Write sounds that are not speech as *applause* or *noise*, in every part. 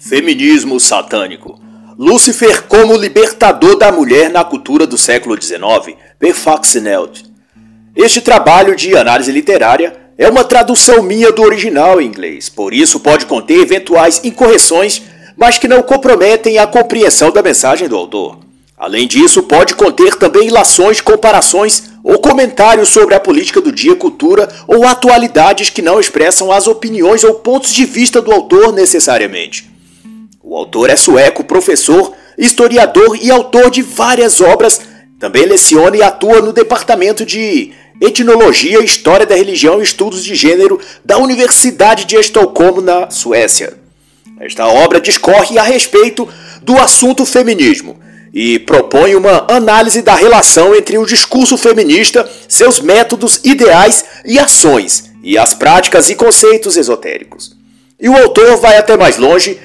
Feminismo satânico. Lúcifer como libertador da mulher na cultura do século XIX, Perfaxneld. Este trabalho de análise literária é uma tradução minha do original em inglês, por isso pode conter eventuais incorreções, mas que não comprometem a compreensão da mensagem do autor. Além disso, pode conter também ilações, comparações ou comentários sobre a política do dia, cultura ou atualidades que não expressam as opiniões ou pontos de vista do autor necessariamente. O autor é sueco, professor, historiador e autor de várias obras. Também leciona e atua no departamento de Etnologia, História da Religião e Estudos de Gênero da Universidade de Estocolmo, na Suécia. Esta obra discorre a respeito do assunto feminismo e propõe uma análise da relação entre o discurso feminista, seus métodos, ideais e ações, e as práticas e conceitos esotéricos. E o autor vai até mais longe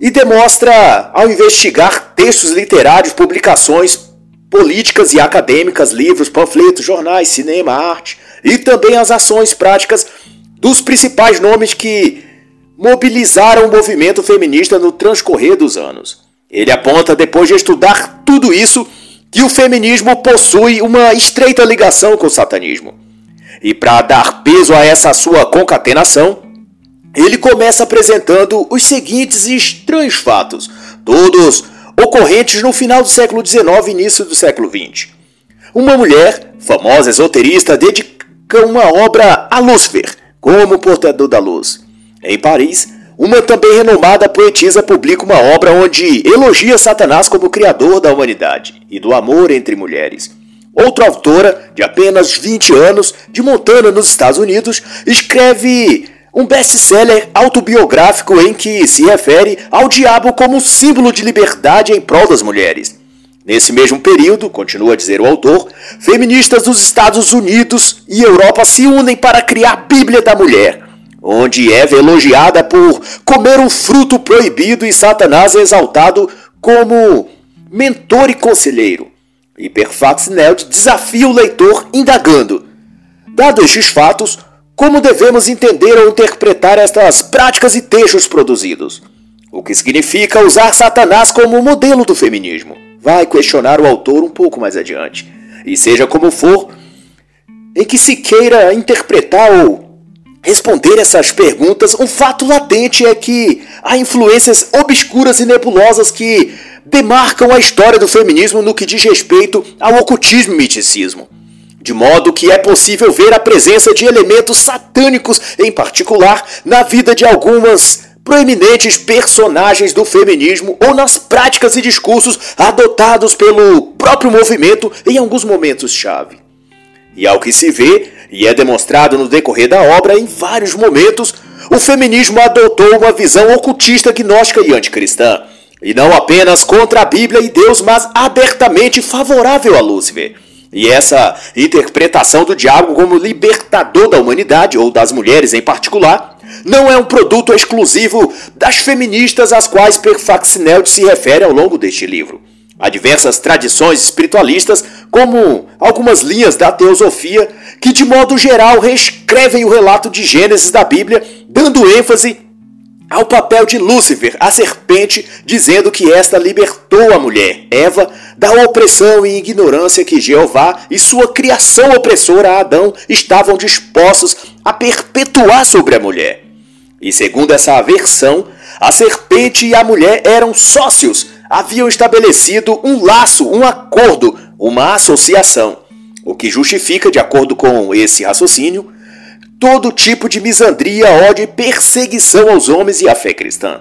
e demonstra, ao investigar textos literários, publicações políticas e acadêmicas, livros, panfletos, jornais, cinema, arte e também as ações práticas dos principais nomes que mobilizaram o movimento feminista no transcorrer dos anos. Ele aponta, depois de estudar tudo isso, que o feminismo possui uma estreita ligação com o satanismo. E para dar peso a essa sua concatenação, ele começa apresentando os seguintes estranhos fatos, todos ocorrentes no final do século XIX e início do século XX. Uma mulher, famosa esoterista, dedica uma obra a Lúcifer, como portador da luz. Em Paris, uma também renomada poetisa publica uma obra onde elogia Satanás como criador da humanidade e do amor entre mulheres. Outra autora, de apenas 20 anos, de Montana, nos Estados Unidos, escreve um best-seller autobiográfico em que se refere ao diabo como símbolo de liberdade em prol das mulheres. Nesse mesmo período, continua a dizer o autor, feministas dos Estados Unidos e Europa se unem para criar a Bíblia da Mulher, onde Eva é elogiada por comer um fruto proibido e Satanás é exaltado como mentor e conselheiro. Hiperfax Neld desafia o leitor indagando. Dado estes fatos, como devemos entender ou interpretar estas práticas e textos produzidos? O que significa usar Satanás como modelo do feminismo? Vai questionar o autor um pouco mais adiante. E seja como for, em que se queira interpretar ou responder essas perguntas, um fato latente é que há influências obscuras e nebulosas que demarcam a história do feminismo no que diz respeito ao ocultismo e miticismo de modo que é possível ver a presença de elementos satânicos, em particular, na vida de algumas proeminentes personagens do feminismo ou nas práticas e discursos adotados pelo próprio movimento em alguns momentos-chave. E ao que se vê, e é demonstrado no decorrer da obra, em vários momentos, o feminismo adotou uma visão ocultista, gnóstica e anticristã, e não apenas contra a Bíblia e Deus, mas abertamente favorável a Lúcifer. E essa interpretação do diabo como libertador da humanidade, ou das mulheres em particular, não é um produto exclusivo das feministas às quais Perfaxineld se refere ao longo deste livro. Há diversas tradições espiritualistas, como algumas linhas da teosofia, que de modo geral reescrevem o relato de Gênesis da Bíblia, dando ênfase ao papel de Lúcifer, a serpente, dizendo que esta libertou a mulher, Eva, da opressão e ignorância que Jeová e sua criação opressora Adão estavam dispostos a perpetuar sobre a mulher. E segundo essa versão, a serpente e a mulher eram sócios, haviam estabelecido um laço, um acordo, uma associação, o que justifica, de acordo com esse raciocínio, todo tipo de misandria, ódio e perseguição aos homens e à fé cristã.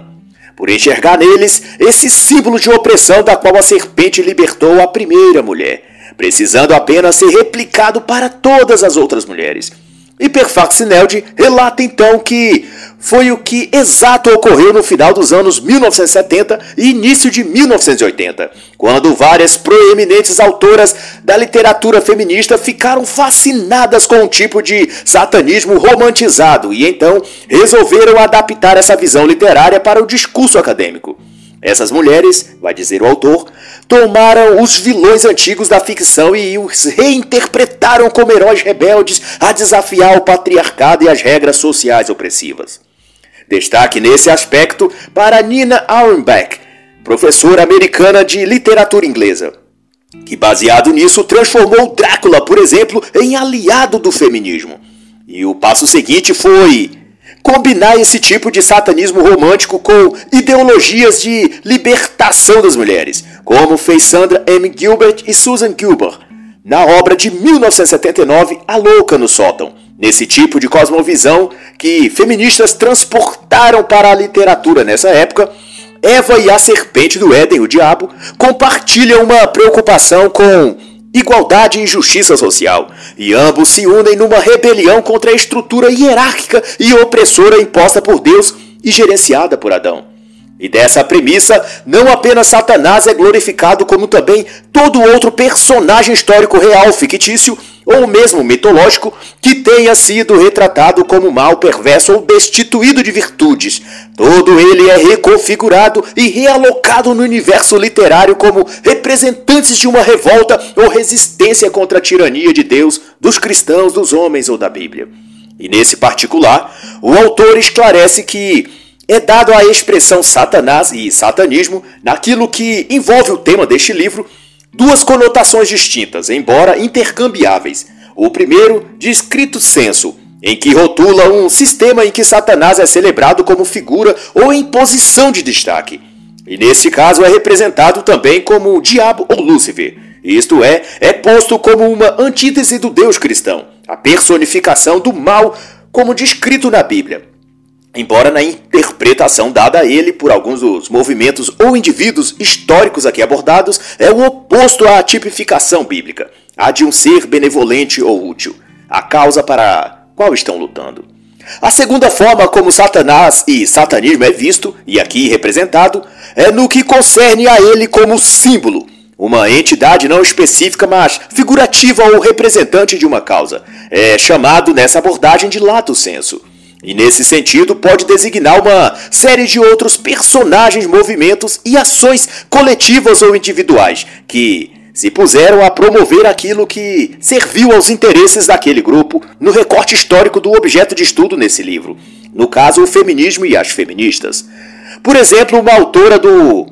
Por enxergar neles esse símbolo de opressão da qual a serpente libertou a primeira mulher, precisando apenas ser replicado para todas as outras mulheres. Hiperfaxineld relata então que foi o que exato ocorreu no final dos anos 1970 e início de 1980, quando várias proeminentes autoras da literatura feminista ficaram fascinadas com um tipo de satanismo romantizado e então resolveram adaptar essa visão literária para o discurso acadêmico. Essas mulheres, vai dizer o autor, tomaram os vilões antigos da ficção e os reinterpretaram como heróis rebeldes a desafiar o patriarcado e as regras sociais opressivas. Destaque nesse aspecto para Nina Auerbach, professora americana de literatura inglesa, que baseado nisso transformou Drácula, por exemplo, em aliado do feminismo. E o passo seguinte foi combinar esse tipo de satanismo romântico com ideologias de libertação das mulheres, como fez Sandra M. Gilbert e Susan Gilbert na obra de 1979 A Louca no Sótão. Nesse tipo de cosmovisão que feministas transportaram para a literatura nessa época, Eva e a serpente do Éden, o diabo, compartilham uma preocupação com igualdade e justiça social, e ambos se unem numa rebelião contra a estrutura hierárquica e opressora imposta por Deus e gerenciada por Adão. E dessa premissa, não apenas Satanás é glorificado, como também todo outro personagem histórico real fictício ou mesmo mitológico que tenha sido retratado como mal, perverso ou destituído de virtudes. Todo ele é reconfigurado e realocado no universo literário como representantes de uma revolta ou resistência contra a tirania de Deus, dos cristãos, dos homens ou da Bíblia. E nesse particular, o autor esclarece que é dado a expressão Satanás e satanismo naquilo que envolve o tema deste livro duas conotações distintas, embora intercambiáveis. O primeiro, de escrito senso, em que rotula um sistema em que Satanás é celebrado como figura ou em posição de destaque. E nesse caso é representado também como o diabo ou Lúcifer. Isto é, é posto como uma antítese do Deus cristão, a personificação do mal como descrito na Bíblia embora na interpretação dada a ele por alguns dos movimentos ou indivíduos históricos aqui abordados é o oposto à tipificação bíblica, a de um ser benevolente ou útil, a causa para a qual estão lutando. A segunda forma como Satanás e satanismo é visto, e aqui representado, é no que concerne a ele como símbolo, uma entidade não específica, mas figurativa ou representante de uma causa. É chamado nessa abordagem de lato senso. E nesse sentido, pode designar uma série de outros personagens, movimentos e ações coletivas ou individuais que se puseram a promover aquilo que serviu aos interesses daquele grupo no recorte histórico do objeto de estudo nesse livro, no caso, o feminismo e as feministas. Por exemplo, uma autora do.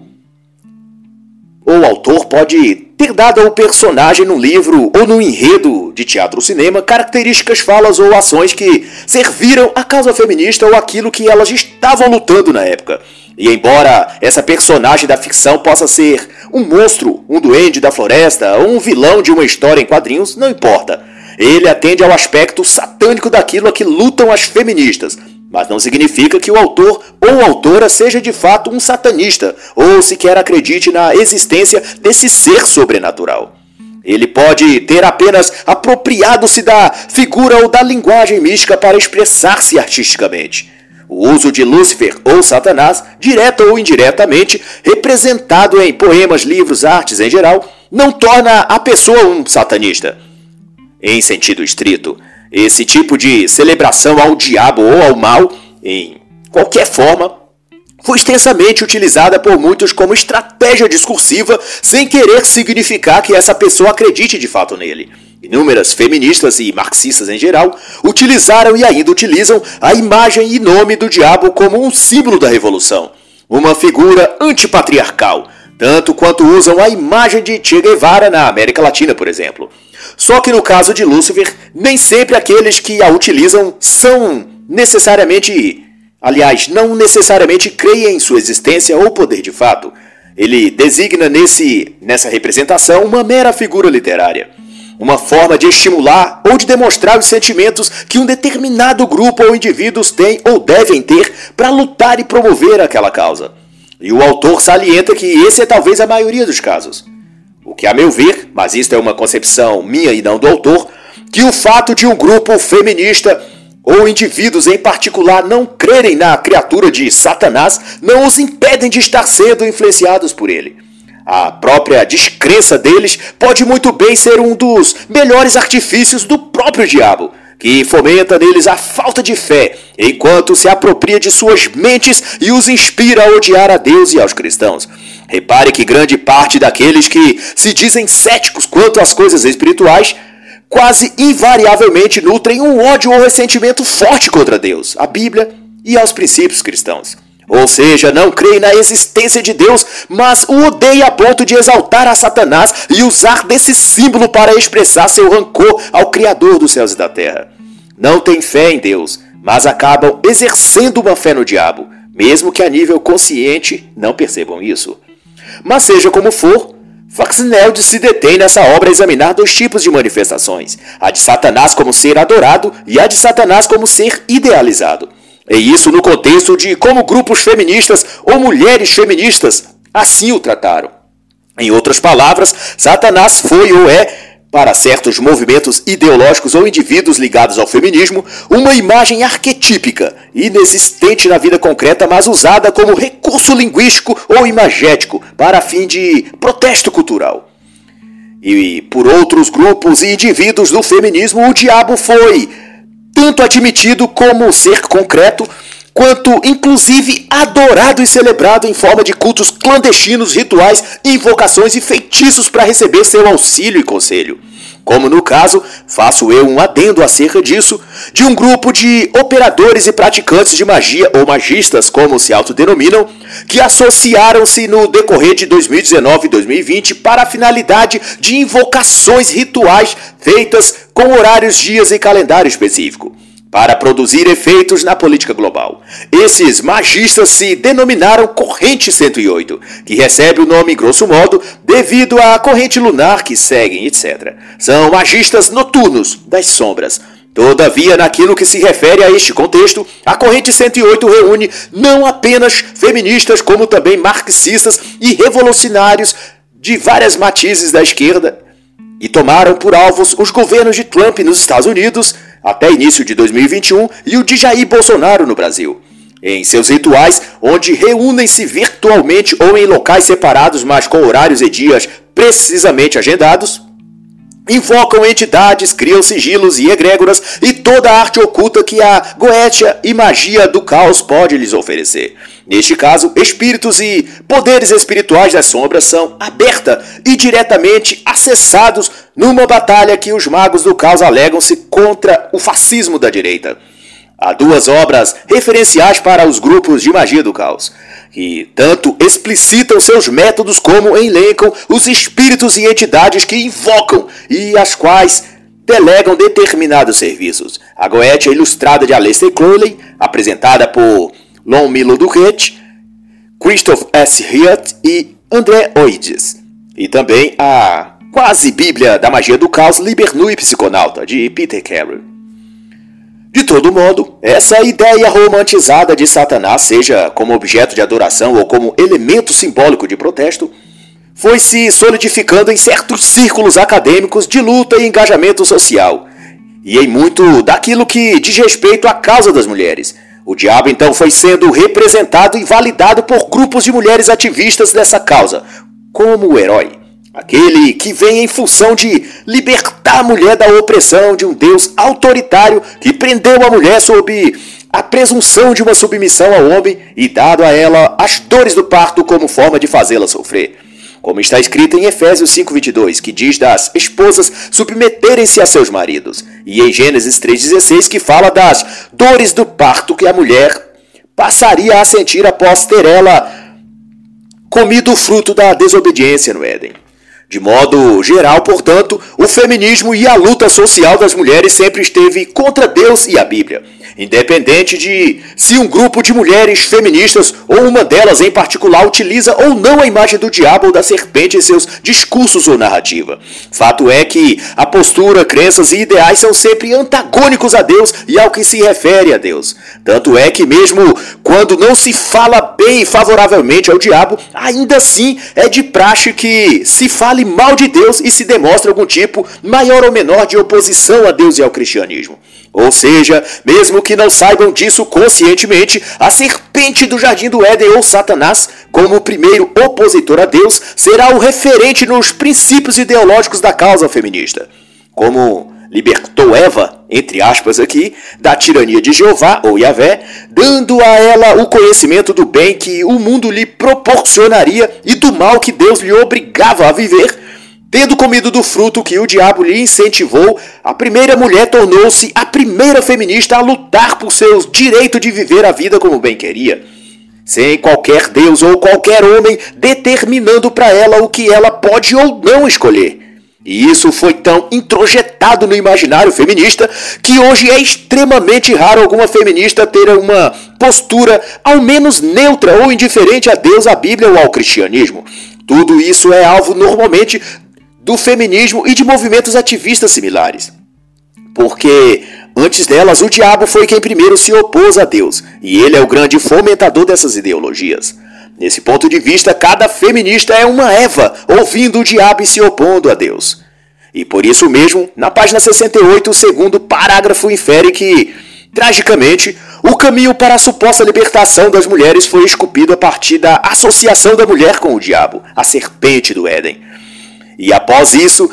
Ou autor pode ter dado ao personagem no livro ou no enredo de teatro ou cinema características, falas ou ações que serviram à causa feminista ou aquilo que elas estavam lutando na época. E embora essa personagem da ficção possa ser um monstro, um duende da floresta ou um vilão de uma história em quadrinhos, não importa. Ele atende ao aspecto satânico daquilo a que lutam as feministas, mas não significa que o autor ou autora seja de fato um satanista ou sequer acredite na existência desse ser sobrenatural. Ele pode ter apenas apropriado-se da figura ou da linguagem mística para expressar-se artisticamente. O uso de Lúcifer ou Satanás, direta ou indiretamente, representado em poemas, livros, artes em geral, não torna a pessoa um satanista. Em sentido estrito, esse tipo de celebração ao diabo ou ao mal, em qualquer forma, foi extensamente utilizada por muitos como estratégia discursiva, sem querer significar que essa pessoa acredite de fato nele. Inúmeras feministas e marxistas em geral utilizaram e ainda utilizam a imagem e nome do diabo como um símbolo da revolução, uma figura antipatriarcal, tanto quanto usam a imagem de Che Guevara na América Latina, por exemplo. Só que no caso de Lúcifer, nem sempre aqueles que a utilizam são necessariamente, aliás, não necessariamente creem em sua existência ou poder de fato. Ele designa nesse, nessa representação uma mera figura literária. Uma forma de estimular ou de demonstrar os sentimentos que um determinado grupo ou indivíduos têm ou devem ter para lutar e promover aquela causa. E o autor salienta que esse é talvez a maioria dos casos. O que, a meu ver, mas isto é uma concepção minha e não do autor, que o fato de um grupo feminista ou indivíduos em particular não crerem na criatura de Satanás não os impedem de estar sendo influenciados por ele. A própria descrença deles pode muito bem ser um dos melhores artifícios do próprio diabo, que fomenta neles a falta de fé, enquanto se apropria de suas mentes e os inspira a odiar a Deus e aos cristãos. Repare que grande parte daqueles que se dizem céticos quanto às coisas espirituais quase invariavelmente nutrem um ódio ou ressentimento forte contra Deus, a Bíblia e aos princípios cristãos. Ou seja, não crê na existência de Deus, mas o odeia a ponto de exaltar a Satanás e usar desse símbolo para expressar seu rancor ao Criador dos céus e da terra. Não tem fé em Deus, mas acabam exercendo uma fé no diabo, mesmo que a nível consciente não percebam isso. Mas seja como for, Faxineld se detém nessa obra a examinar dois tipos de manifestações: a de Satanás como ser adorado e a de Satanás como ser idealizado. E isso no contexto de como grupos feministas ou mulheres feministas assim o trataram. Em outras palavras, Satanás foi ou é para certos movimentos ideológicos ou indivíduos ligados ao feminismo, uma imagem arquetípica, inexistente na vida concreta, mas usada como recurso linguístico ou imagético para fim de protesto cultural. E por outros grupos e indivíduos do feminismo, o diabo foi tanto admitido como ser concreto, quanto inclusive adorado e celebrado em forma de cultos clandestinos, rituais, invocações e feitiços para receber seu auxílio e conselho. Como no caso, faço eu um adendo acerca disso, de um grupo de operadores e praticantes de magia ou magistas, como se autodenominam, que associaram-se no decorrer de 2019 e 2020 para a finalidade de invocações rituais feitas com horários, dias e calendário específico para produzir efeitos na política global. Esses magistas se denominaram Corrente 108, que recebe o nome, grosso modo, devido à corrente lunar que seguem, etc. São magistas noturnos das sombras. Todavia, naquilo que se refere a este contexto, a Corrente 108 reúne não apenas feministas, como também marxistas e revolucionários de várias matizes da esquerda, e tomaram por alvos os governos de Trump nos Estados Unidos até início de 2021 e o de Jair Bolsonaro no Brasil. Em seus rituais, onde reúnem-se virtualmente ou em locais separados, mas com horários e dias precisamente agendados, invocam entidades, criam sigilos e egrégoras e toda a arte oculta que a goétia e magia do caos pode lhes oferecer. Neste caso, espíritos e poderes espirituais das sombras são aberta e diretamente acessados numa batalha que os magos do caos alegam-se contra o fascismo da direita. Há duas obras referenciais para os grupos de magia do caos, que tanto explicitam seus métodos como elencam os espíritos e entidades que invocam e as quais delegam determinados serviços. A Goetia Ilustrada de Aleister Crowley, apresentada por Lon Milo Duquette, Christoph S. Hirt e André Oides. E também a quase Bíblia da Magia do Caos Libernui Psiconauta, de Peter Carroll. De todo modo, essa ideia romantizada de Satanás, seja como objeto de adoração ou como elemento simbólico de protesto, foi se solidificando em certos círculos acadêmicos de luta e engajamento social, e em muito daquilo que diz respeito à causa das mulheres, o diabo então foi sendo representado e validado por grupos de mulheres ativistas dessa causa, como o herói. Aquele que vem em função de libertar a mulher da opressão de um Deus autoritário que prendeu a mulher sob a presunção de uma submissão ao homem e dado a ela as dores do parto como forma de fazê-la sofrer como está escrito em Efésios 5:22, que diz das esposas submeterem-se a seus maridos, e em Gênesis 3:16 que fala das dores do parto que a mulher passaria a sentir após ter ela comido o fruto da desobediência no Éden. De modo geral, portanto, o feminismo e a luta social das mulheres sempre esteve contra Deus e a Bíblia independente de se um grupo de mulheres feministas ou uma delas em particular utiliza ou não a imagem do diabo ou da serpente em seus discursos ou narrativa. Fato é que a postura, crenças e ideais são sempre antagônicos a Deus e ao que se refere a Deus. Tanto é que mesmo quando não se fala bem e favoravelmente ao diabo, ainda assim é de praxe que se fale mal de Deus e se demonstre algum tipo maior ou menor de oposição a Deus e ao cristianismo. Ou seja, mesmo que não saibam disso conscientemente, a serpente do jardim do Éden ou Satanás, como o primeiro opositor a Deus, será o referente nos princípios ideológicos da causa feminista. Como libertou Eva, entre aspas aqui, da tirania de Jeová ou Yahvé, dando a ela o conhecimento do bem que o mundo lhe proporcionaria e do mal que Deus lhe obrigava a viver, Tendo comido do fruto que o diabo lhe incentivou, a primeira mulher tornou-se a primeira feminista a lutar por seu direito de viver a vida como bem queria, sem qualquer Deus ou qualquer homem determinando para ela o que ela pode ou não escolher. E isso foi tão introjetado no imaginário feminista que hoje é extremamente raro alguma feminista ter uma postura ao menos neutra ou indiferente a Deus, à Bíblia ou ao cristianismo. Tudo isso é alvo normalmente do feminismo e de movimentos ativistas similares. Porque antes delas, o diabo foi quem primeiro se opôs a Deus, e ele é o grande fomentador dessas ideologias. Nesse ponto de vista, cada feminista é uma Eva, ouvindo o diabo e se opondo a Deus. E por isso mesmo, na página 68, o segundo parágrafo infere que, tragicamente, o caminho para a suposta libertação das mulheres foi esculpido a partir da associação da mulher com o diabo, a serpente do Éden. E após isso,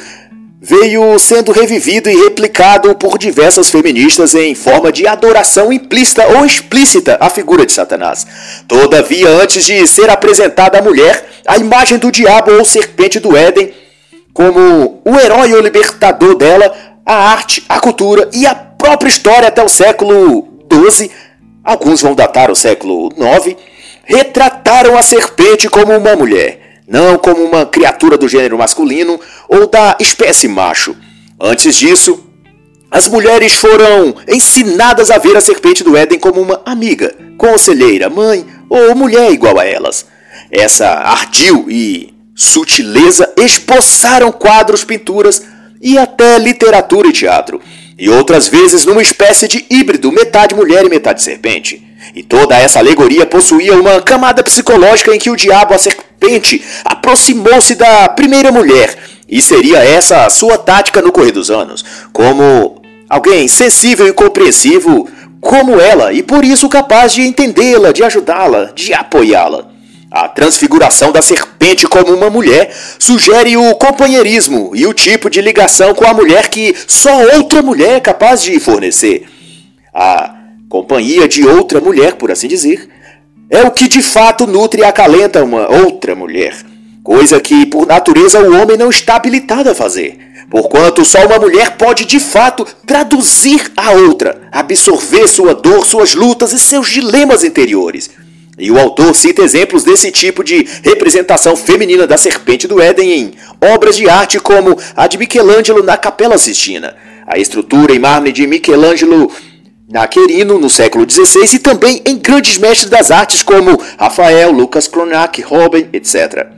veio sendo revivido e replicado por diversas feministas em forma de adoração implícita ou explícita à figura de Satanás. Todavia, antes de ser apresentada à mulher, a imagem do diabo ou serpente do Éden, como o herói ou libertador dela, a arte, a cultura e a própria história até o século XII, alguns vão datar o século IX, retrataram a serpente como uma mulher não como uma criatura do gênero masculino ou da espécie macho. Antes disso, as mulheres foram ensinadas a ver a serpente do Éden como uma amiga, conselheira, mãe ou mulher igual a elas. Essa ardil e sutileza esboçaram quadros, pinturas e até literatura e teatro, e outras vezes numa espécie de híbrido, metade mulher e metade serpente. E toda essa alegoria possuía uma camada psicológica em que o diabo, a serpente, aproximou-se da primeira mulher. E seria essa a sua tática no correr dos anos, como alguém sensível e compreensivo como ela, e por isso capaz de entendê-la, de ajudá-la, de apoiá-la. A transfiguração da serpente como uma mulher sugere o companheirismo e o tipo de ligação com a mulher que só outra mulher é capaz de fornecer. A companhia de outra mulher, por assim dizer, é o que de fato nutre e acalenta uma outra mulher, coisa que por natureza o homem não está habilitado a fazer, porquanto só uma mulher pode de fato traduzir a outra, absorver sua dor, suas lutas e seus dilemas interiores. E o autor cita exemplos desse tipo de representação feminina da serpente do Éden em obras de arte como a de Michelangelo na Capela Sistina, a estrutura em mármore de Michelangelo na Querino, no século XVI, e também em grandes mestres das artes como Rafael, Lucas Cronach, Robin, etc.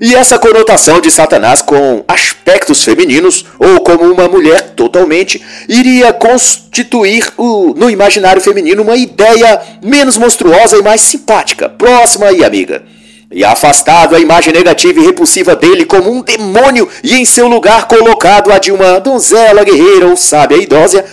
E essa conotação de Satanás com aspectos femininos, ou como uma mulher totalmente, iria constituir o, no imaginário feminino uma ideia menos monstruosa e mais simpática, próxima e amiga. E afastado a imagem negativa e repulsiva dele como um demônio, e em seu lugar colocado a de uma donzela guerreira ou sábia idosa,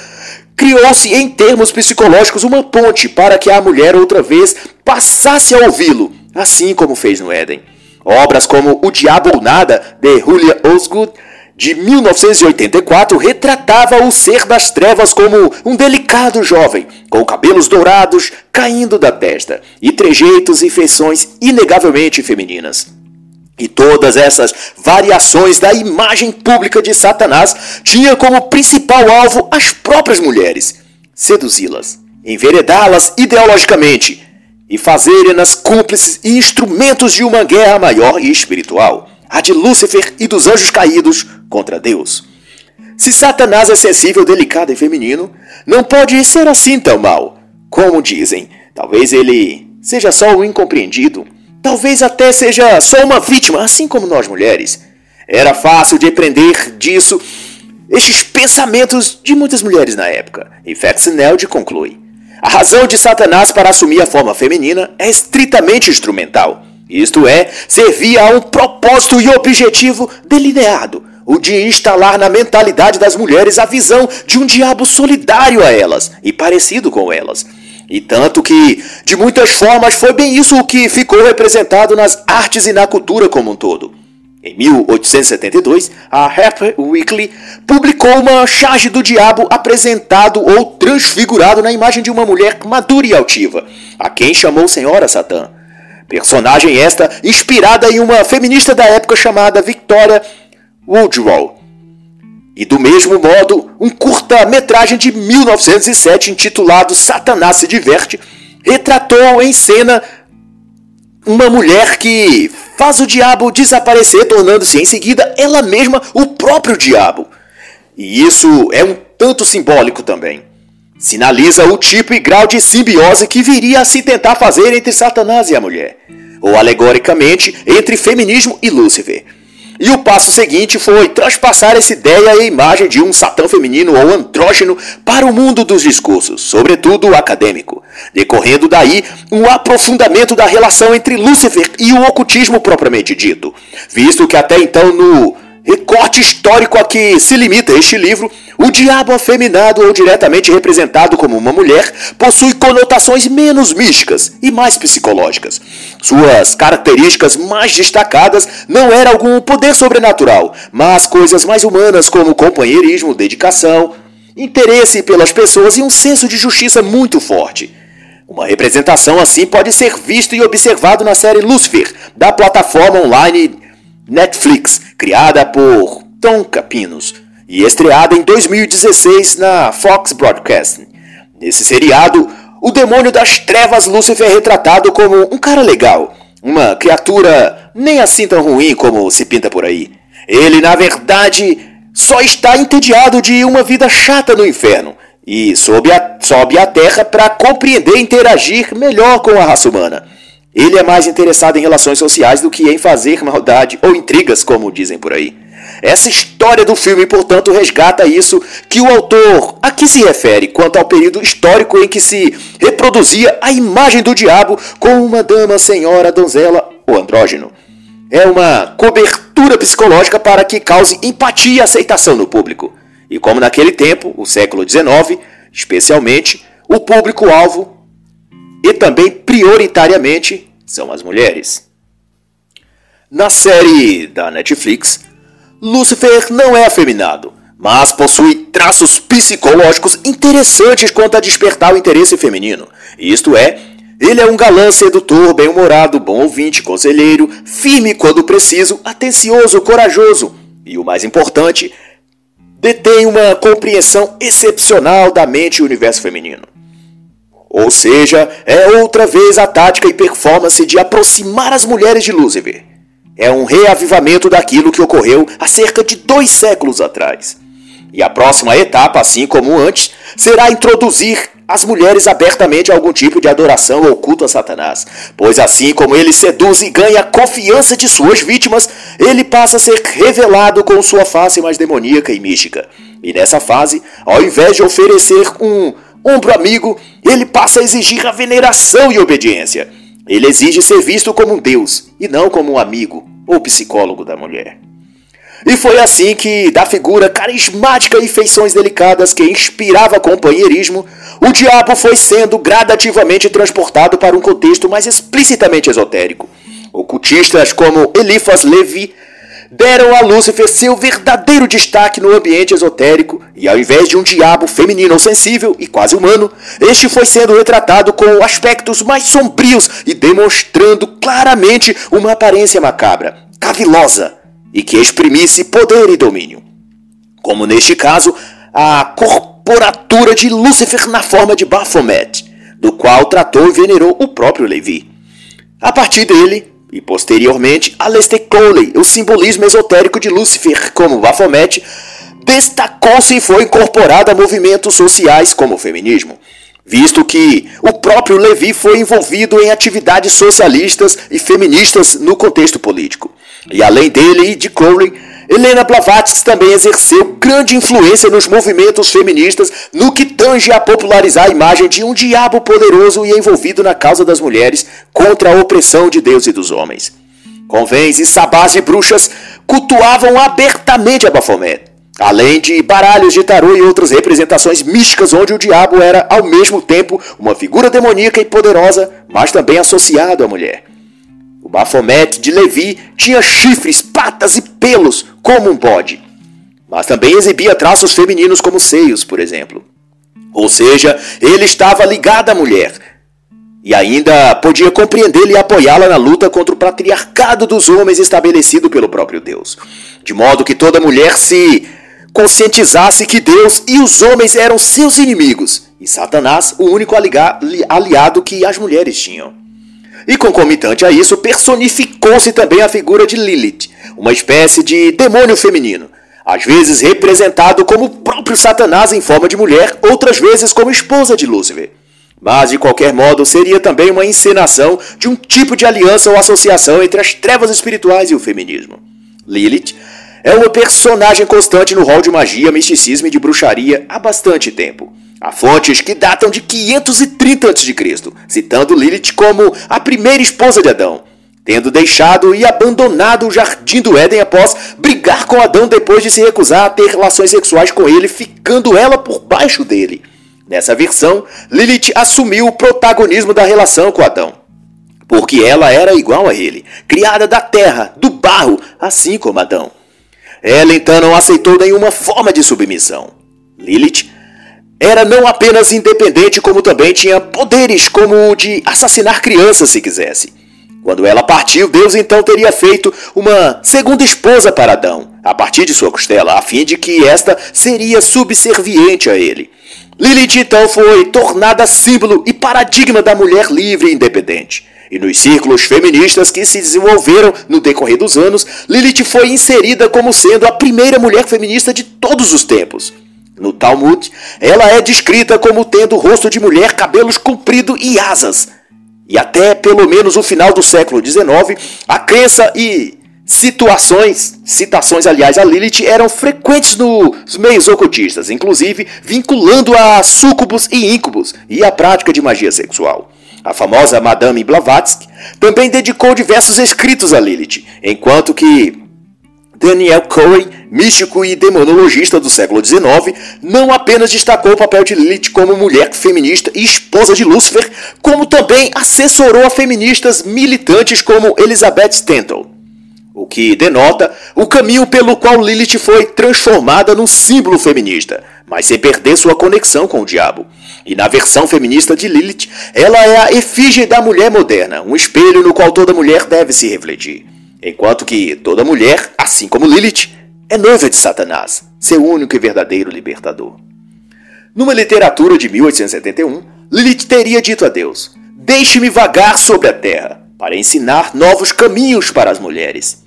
criou-se em termos psicológicos uma ponte para que a mulher outra vez passasse a ouvi-lo, assim como fez no Éden. Obras como O Diabo ou Nada, de Julia Osgood, de 1984, retratava o ser das trevas como um delicado jovem, com cabelos dourados caindo da testa, e trejeitos e feições inegavelmente femininas. E todas essas variações da imagem pública de Satanás tinha como principal alvo as próprias mulheres, seduzi-las, enveredá-las ideologicamente e fazerem-nas cúmplices e instrumentos de uma guerra maior e espiritual, a de Lúcifer e dos anjos caídos contra Deus. Se Satanás é sensível, delicado e feminino, não pode ser assim tão mal. Como dizem, talvez ele seja só um incompreendido Talvez até seja só uma vítima, assim como nós mulheres. Era fácil de aprender disso estes pensamentos de muitas mulheres na época. E Faxinelde conclui: A razão de Satanás para assumir a forma feminina é estritamente instrumental. Isto é, servia a um propósito e objetivo delineado, o de instalar na mentalidade das mulheres a visão de um diabo solidário a elas e parecido com elas e tanto que, de muitas formas, foi bem isso o que ficou representado nas artes e na cultura como um todo. Em 1872, a Harper Weekly publicou uma charge do diabo apresentado ou transfigurado na imagem de uma mulher madura e altiva, a quem chamou Senhora Satã. Personagem esta inspirada em uma feminista da época chamada Victoria Woodrow. E do mesmo modo, um curta-metragem de 1907 intitulado Satanás se diverte retratou em cena uma mulher que faz o diabo desaparecer, tornando-se em seguida ela mesma o próprio diabo. E isso é um tanto simbólico também. Sinaliza o tipo e grau de simbiose que viria a se tentar fazer entre Satanás e a mulher, ou alegoricamente entre feminismo e Lúcifer. E o passo seguinte foi transpassar essa ideia e imagem de um satã feminino ou andrógeno para o mundo dos discursos, sobretudo acadêmico, decorrendo daí um aprofundamento da relação entre Lúcifer e o ocultismo propriamente dito, visto que até então no recorte histórico a que se limita este livro, o diabo afeminado ou diretamente representado como uma mulher possui conotações menos místicas e mais psicológicas. Suas características mais destacadas não eram algum poder sobrenatural, mas coisas mais humanas como companheirismo, dedicação, interesse pelas pessoas e um senso de justiça muito forte. Uma representação assim pode ser visto e observado na série Lucifer, da plataforma online Netflix, criada por Tom Capinos e estreada em 2016 na Fox Broadcasting. Nesse seriado, o demônio das trevas Lúcifer é retratado como um cara legal, uma criatura nem assim tão ruim como se pinta por aí. Ele, na verdade, só está entediado de uma vida chata no inferno e sobe a, sobe à terra para compreender e interagir melhor com a raça humana. Ele é mais interessado em relações sociais do que em fazer maldade ou intrigas, como dizem por aí. Essa história do filme, portanto, resgata isso que o autor aqui se refere quanto ao período histórico em que se reproduzia a imagem do diabo com uma dama, senhora, donzela ou andrógeno. É uma cobertura psicológica para que cause empatia e aceitação no público. E como naquele tempo, o século XIX, especialmente, o público-alvo e também prioritariamente são as mulheres. Na série da Netflix, Lucifer não é afeminado, mas possui traços psicológicos interessantes quanto a despertar o interesse feminino. Isto é, ele é um galã sedutor, bem-humorado, bom ouvinte, conselheiro, firme quando preciso, atencioso, corajoso e, o mais importante, detém uma compreensão excepcional da mente e universo feminino. Ou seja, é outra vez a tática e performance de aproximar as mulheres de Lúcifer. É um reavivamento daquilo que ocorreu há cerca de dois séculos atrás. E a próxima etapa, assim como antes, será introduzir as mulheres abertamente a algum tipo de adoração ou culto a Satanás. Pois assim como ele seduz e ganha a confiança de suas vítimas, ele passa a ser revelado com sua face mais demoníaca e mística. E nessa fase, ao invés de oferecer um ombro amigo, ele passa a exigir a veneração e obediência. Ele exige ser visto como um Deus e não como um amigo ou psicólogo da mulher. E foi assim que, da figura carismática e feições delicadas que inspirava companheirismo, o diabo foi sendo gradativamente transportado para um contexto mais explicitamente esotérico. Ocultistas como Eliphas Levi deram a Lúcifer seu verdadeiro destaque no ambiente esotérico, e ao invés de um diabo feminino sensível e quase humano, este foi sendo retratado com aspectos mais sombrios e demonstrando claramente uma aparência macabra, cavilosa e que exprimisse poder e domínio. Como neste caso, a corporatura de Lúcifer na forma de Baphomet, do qual tratou e venerou o próprio Levi. A partir dele, e posteriormente Aleister Crowley, o simbolismo esotérico de Lúcifer como Baphomet, destacou-se e foi incorporado a movimentos sociais como o feminismo, visto que o próprio Levi foi envolvido em atividades socialistas e feministas no contexto político. E além dele e de Crowley, Helena Blavatsky também exerceu grande influência nos movimentos feministas no que tange a popularizar a imagem de um diabo poderoso e envolvido na causa das mulheres contra a opressão de Deus e dos homens. Convens e sabás de bruxas cultuavam abertamente a Baphomet, além de baralhos de tarô e outras representações místicas onde o diabo era ao mesmo tempo uma figura demoníaca e poderosa, mas também associado à mulher. Baphomet de Levi tinha chifres, patas e pelos, como um bode. Mas também exibia traços femininos como seios, por exemplo. Ou seja, ele estava ligado à mulher. e ainda podia compreendê-la e apoiá-la na luta contra o patriarcado dos homens estabelecido pelo próprio Deus. De modo que toda mulher se conscientizasse que Deus e os homens eram seus inimigos e Satanás o único aliado que as mulheres tinham. E concomitante a isso, personificou-se também a figura de Lilith, uma espécie de demônio feminino, às vezes representado como o próprio Satanás em forma de mulher, outras vezes como esposa de Lúcifer. Mas, de qualquer modo, seria também uma encenação de um tipo de aliança ou associação entre as trevas espirituais e o feminismo. Lilith é uma personagem constante no rol de magia, misticismo e de bruxaria há bastante tempo. Há fontes que datam de 530 a.C., citando Lilith como a primeira esposa de Adão, tendo deixado e abandonado o jardim do Éden após brigar com Adão depois de se recusar a ter relações sexuais com ele, ficando ela por baixo dele. Nessa versão, Lilith assumiu o protagonismo da relação com Adão, porque ela era igual a ele, criada da terra, do barro, assim como Adão. Ela então não aceitou nenhuma forma de submissão. Lilith era não apenas independente, como também tinha poderes como o de assassinar crianças se quisesse. Quando ela partiu, Deus então teria feito uma segunda esposa para Adão, a partir de sua costela, a fim de que esta seria subserviente a ele. Lilith então foi tornada símbolo e paradigma da mulher livre e independente. E nos círculos feministas que se desenvolveram no decorrer dos anos, Lilith foi inserida como sendo a primeira mulher feminista de todos os tempos. No Talmud, ela é descrita como tendo rosto de mulher, cabelos compridos e asas. E até pelo menos o final do século XIX, a crença e Situações, citações aliás a Lilith eram frequentes nos meios ocultistas, inclusive vinculando a súcubos e íncubos e a prática de magia sexual. A famosa Madame Blavatsky também dedicou diversos escritos a Lilith, enquanto que Daniel Corey, místico e demonologista do século XIX, não apenas destacou o papel de Lilith como mulher feminista e esposa de Lúcifer, como também assessorou a feministas militantes como Elizabeth Stanton o que denota o caminho pelo qual Lilith foi transformada num símbolo feminista, mas sem perder sua conexão com o diabo. E na versão feminista de Lilith, ela é a efígie da mulher moderna, um espelho no qual toda mulher deve se refletir. Enquanto que toda mulher, assim como Lilith, é noiva de Satanás, seu único e verdadeiro libertador. Numa literatura de 1871, Lilith teria dito a Deus: Deixe-me vagar sobre a terra, para ensinar novos caminhos para as mulheres.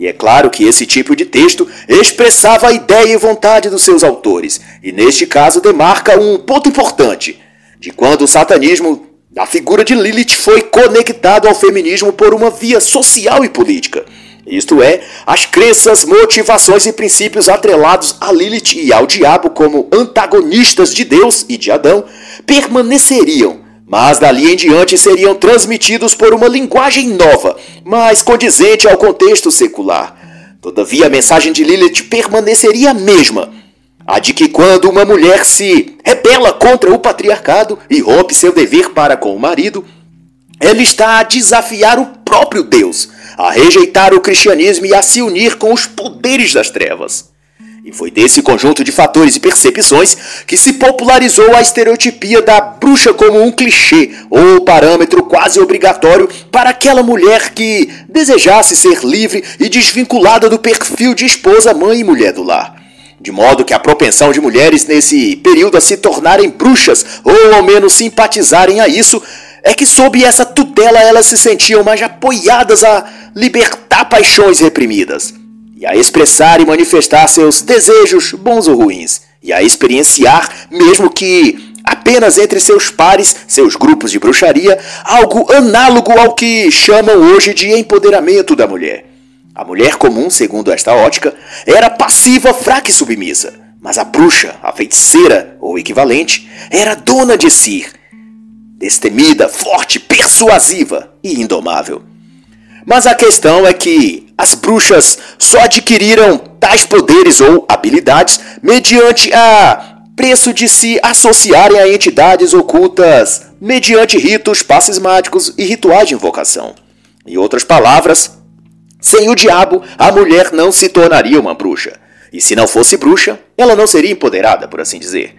E é claro que esse tipo de texto expressava a ideia e vontade dos seus autores, e neste caso demarca um ponto importante de quando o satanismo da figura de Lilith foi conectado ao feminismo por uma via social e política. Isto é, as crenças, motivações e princípios atrelados a Lilith e ao diabo como antagonistas de Deus e de Adão permaneceriam mas dali em diante seriam transmitidos por uma linguagem nova, mais condizente ao contexto secular. Todavia, a mensagem de Lilith permaneceria a mesma, a de que quando uma mulher se rebela contra o patriarcado e rompe seu dever para com o marido, ela está a desafiar o próprio Deus, a rejeitar o cristianismo e a se unir com os poderes das trevas. E foi desse conjunto de fatores e percepções que se popularizou a estereotipia da bruxa como um clichê ou parâmetro quase obrigatório para aquela mulher que desejasse ser livre e desvinculada do perfil de esposa, mãe e mulher do lar. De modo que a propensão de mulheres nesse período a se tornarem bruxas ou ao menos simpatizarem a isso é que sob essa tutela elas se sentiam mais apoiadas a libertar paixões reprimidas e a expressar e manifestar seus desejos, bons ou ruins, e a experienciar, mesmo que apenas entre seus pares, seus grupos de bruxaria, algo análogo ao que chamam hoje de empoderamento da mulher. A mulher comum, segundo esta ótica, era passiva, fraca e submissa, mas a bruxa, a feiticeira ou equivalente, era dona de si, destemida, forte, persuasiva e indomável. Mas a questão é que as bruxas só adquiriram tais poderes ou habilidades mediante a preço de se associarem a entidades ocultas mediante ritos passismáticos e rituais de invocação. Em outras palavras, sem o diabo, a mulher não se tornaria uma bruxa. E se não fosse bruxa, ela não seria empoderada, por assim dizer.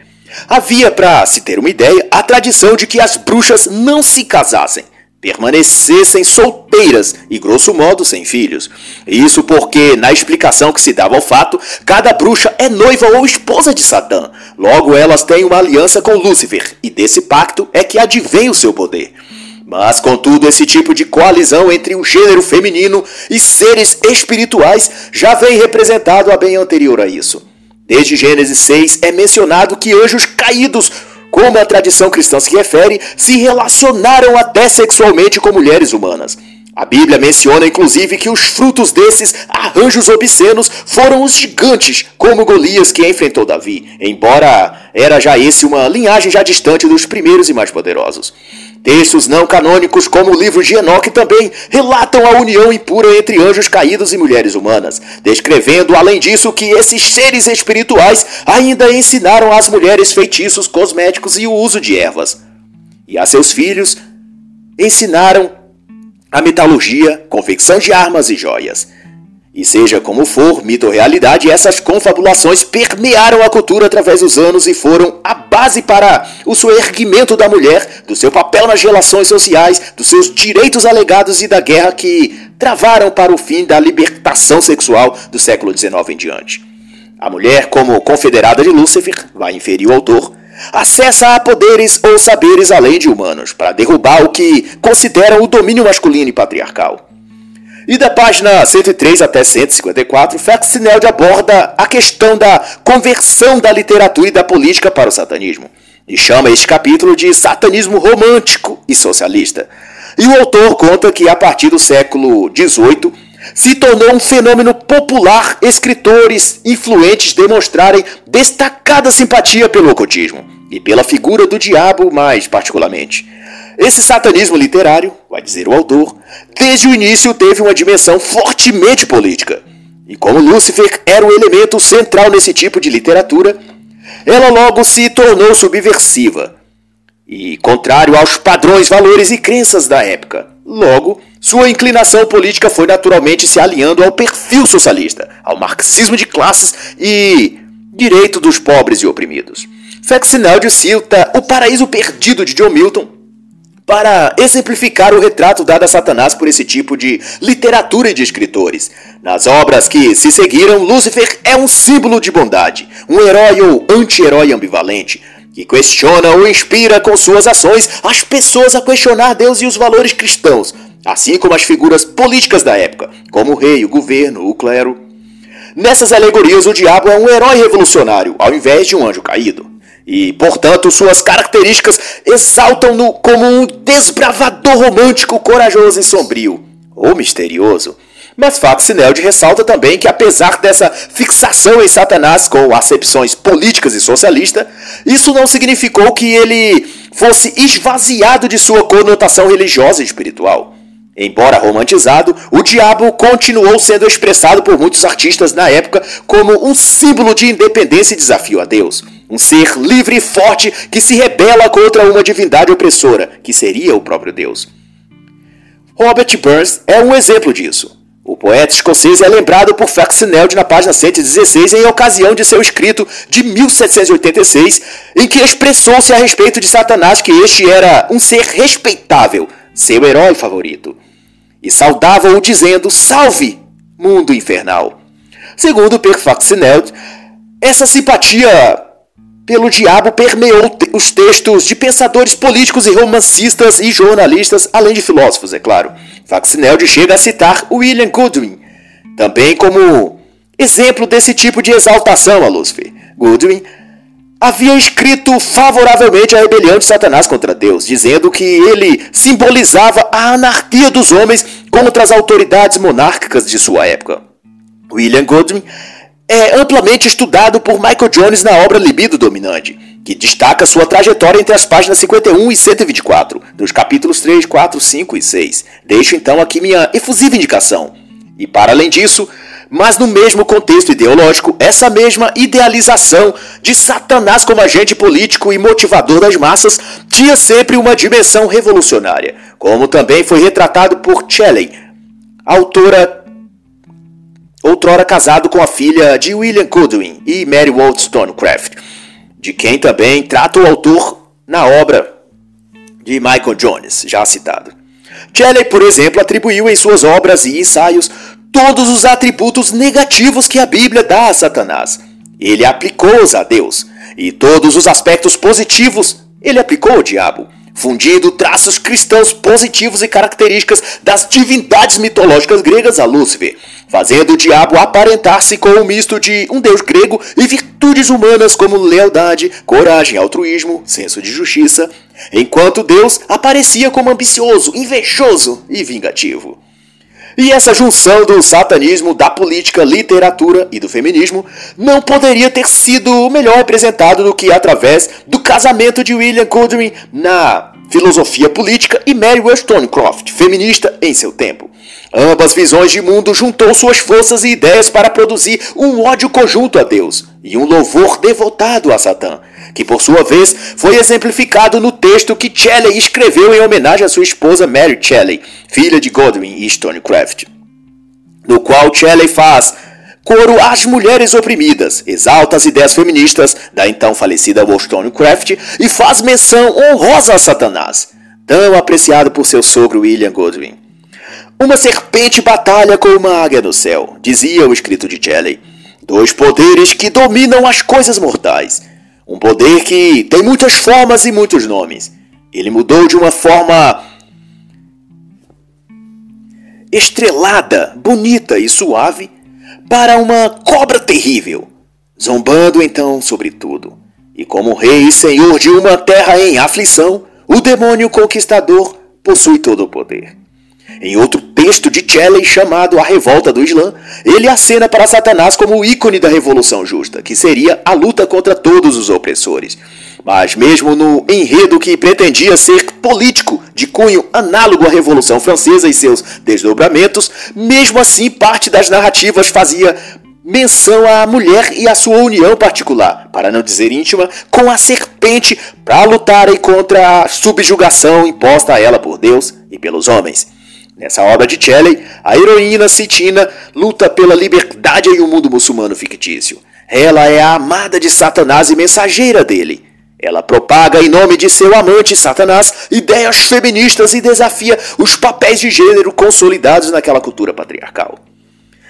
Havia, para se ter uma ideia, a tradição de que as bruxas não se casassem, permanecessem solteiras e, grosso modo, sem filhos. Isso porque, na explicação que se dava ao fato, cada bruxa é noiva ou esposa de Satã. Logo, elas têm uma aliança com Lúcifer, e desse pacto é que advém o seu poder. Mas, contudo, esse tipo de coalizão entre o gênero feminino e seres espirituais já vem representado a bem anterior a isso. Desde Gênesis 6 é mencionado que anjos caídos como a tradição cristã se refere, se relacionaram até sexualmente com mulheres humanas. A Bíblia menciona inclusive que os frutos desses arranjos obscenos foram os gigantes, como Golias que enfrentou Davi, embora era já esse uma linhagem já distante dos primeiros e mais poderosos. Textos não canônicos, como o livro de Enoque, também relatam a união impura entre anjos caídos e mulheres humanas, descrevendo, além disso, que esses seres espirituais ainda ensinaram às mulheres feitiços cosméticos e o uso de ervas. E a seus filhos ensinaram a metalurgia, confecção de armas e joias. E seja como for, mito ou realidade, essas confabulações permearam a cultura através dos anos e foram a base para o suerguimento da mulher, do seu papel nas relações sociais, dos seus direitos alegados e da guerra que travaram para o fim da libertação sexual do século XIX em diante. A mulher, como confederada de Lúcifer, vai inferir o autor, acessa a poderes ou saberes além de humanos para derrubar o que consideram o domínio masculino e patriarcal. E da página 103 até 154, Faxineld aborda a questão da conversão da literatura e da política para o satanismo, e chama este capítulo de Satanismo Romântico e Socialista. E o autor conta que a partir do século XVIII se tornou um fenômeno popular escritores influentes demonstrarem destacada simpatia pelo ocultismo e pela figura do diabo mais particularmente. Esse satanismo literário, vai dizer o autor, desde o início teve uma dimensão fortemente política. E como Lúcifer era o elemento central nesse tipo de literatura, ela logo se tornou subversiva e contrário aos padrões, valores e crenças da época. Logo, sua inclinação política foi naturalmente se alinhando ao perfil socialista, ao marxismo de classes e direito dos pobres e oprimidos. Faxinaldi cita O Paraíso Perdido de John Milton para exemplificar o retrato dado a Satanás por esse tipo de literatura e de escritores. Nas obras que se seguiram, Lúcifer é um símbolo de bondade, um herói ou anti-herói ambivalente, que questiona ou inspira com suas ações as pessoas a questionar Deus e os valores cristãos, assim como as figuras políticas da época, como o rei, o governo, o clero. Nessas alegorias, o diabo é um herói revolucionário, ao invés de um anjo caído e, portanto, suas características exaltam-no como um desbravador romântico, corajoso e sombrio, ou misterioso. Mas Faxineld ressalta também que, apesar dessa fixação em Satanás com acepções políticas e socialistas, isso não significou que ele fosse esvaziado de sua conotação religiosa e espiritual. Embora romantizado, o diabo continuou sendo expressado por muitos artistas na época como um símbolo de independência e desafio a Deus. Um ser livre e forte que se rebela contra uma divindade opressora, que seria o próprio Deus. Robert Burns é um exemplo disso. O poeta escocês é lembrado por Faxineld na página 116 em ocasião de seu escrito de 1786, em que expressou-se a respeito de Satanás que este era um ser respeitável, seu herói favorito, e saudava-o dizendo: Salve, mundo infernal! Segundo Per Faxineld, essa simpatia pelo diabo permeou os textos de pensadores políticos e romancistas e jornalistas, além de filósofos, é claro. Faxinelde chega a citar William Goodwin, também como exemplo desse tipo de exaltação a Lúcifer. Goodwin havia escrito favoravelmente a rebelião de Satanás contra Deus, dizendo que ele simbolizava a anarquia dos homens contra as autoridades monárquicas de sua época. William Goodwin é amplamente estudado por Michael Jones na obra Libido Dominante, que destaca sua trajetória entre as páginas 51 e 124, dos capítulos 3, 4, 5 e 6. Deixo então aqui minha efusiva indicação. E para além disso, mas no mesmo contexto ideológico, essa mesma idealização de Satanás como agente político e motivador das massas tinha sempre uma dimensão revolucionária, como também foi retratado por Shelley, autora outrora casado com a filha de William Goodwin e Mary Wollstonecraft. de quem também trata o autor na obra de Michael Jones, já citado. Shelley, por exemplo, atribuiu em suas obras e ensaios todos os atributos negativos que a Bíblia dá a Satanás. Ele aplicou-os a Deus, e todos os aspectos positivos ele aplicou ao diabo, fundindo traços cristãos positivos e características das divindades mitológicas gregas a Lúcifer, fazendo o diabo aparentar-se com um misto de um deus grego e virtudes humanas como lealdade, coragem, altruísmo, senso de justiça, enquanto Deus aparecia como ambicioso, invejoso e vingativo. E essa junção do satanismo, da política, literatura e do feminismo não poderia ter sido melhor representado do que através do casamento de William Goodwin na filosofia política e Mary Wollstonecraft, feminista em seu tempo. Ambas visões de mundo juntou suas forças e ideias para produzir um ódio conjunto a Deus e um louvor devotado a Satã, que por sua vez foi exemplificado no texto que Shelley escreveu em homenagem à sua esposa Mary Shelley, filha de Godwin e Stonecraft, no qual Shelley faz coro às mulheres oprimidas, exalta as ideias feministas da então falecida Wollstonecraft e faz menção honrosa a Satanás, tão apreciado por seu sogro William Godwin. Uma serpente batalha com uma águia no céu, dizia o escrito de Shelley. Dois poderes que dominam as coisas mortais. Um poder que tem muitas formas e muitos nomes. Ele mudou de uma forma estrelada, bonita e suave para uma cobra terrível, zombando então sobre tudo. E como rei e senhor de uma terra em aflição, o demônio conquistador possui todo o poder. Em outro texto de Shelley chamado A Revolta do Islã, ele acena para Satanás como o ícone da revolução justa, que seria a luta contra todos os opressores. Mas mesmo no enredo que pretendia ser político de cunho análogo à Revolução Francesa e seus desdobramentos, mesmo assim parte das narrativas fazia menção à mulher e à sua união particular, para não dizer íntima, com a serpente para lutarem contra a subjugação imposta a ela por Deus e pelos homens. Nessa obra de Shelley, a heroína Citina luta pela liberdade em um mundo muçulmano fictício. Ela é a amada de Satanás e mensageira dele. Ela propaga em nome de seu amante Satanás ideias feministas e desafia os papéis de gênero consolidados naquela cultura patriarcal.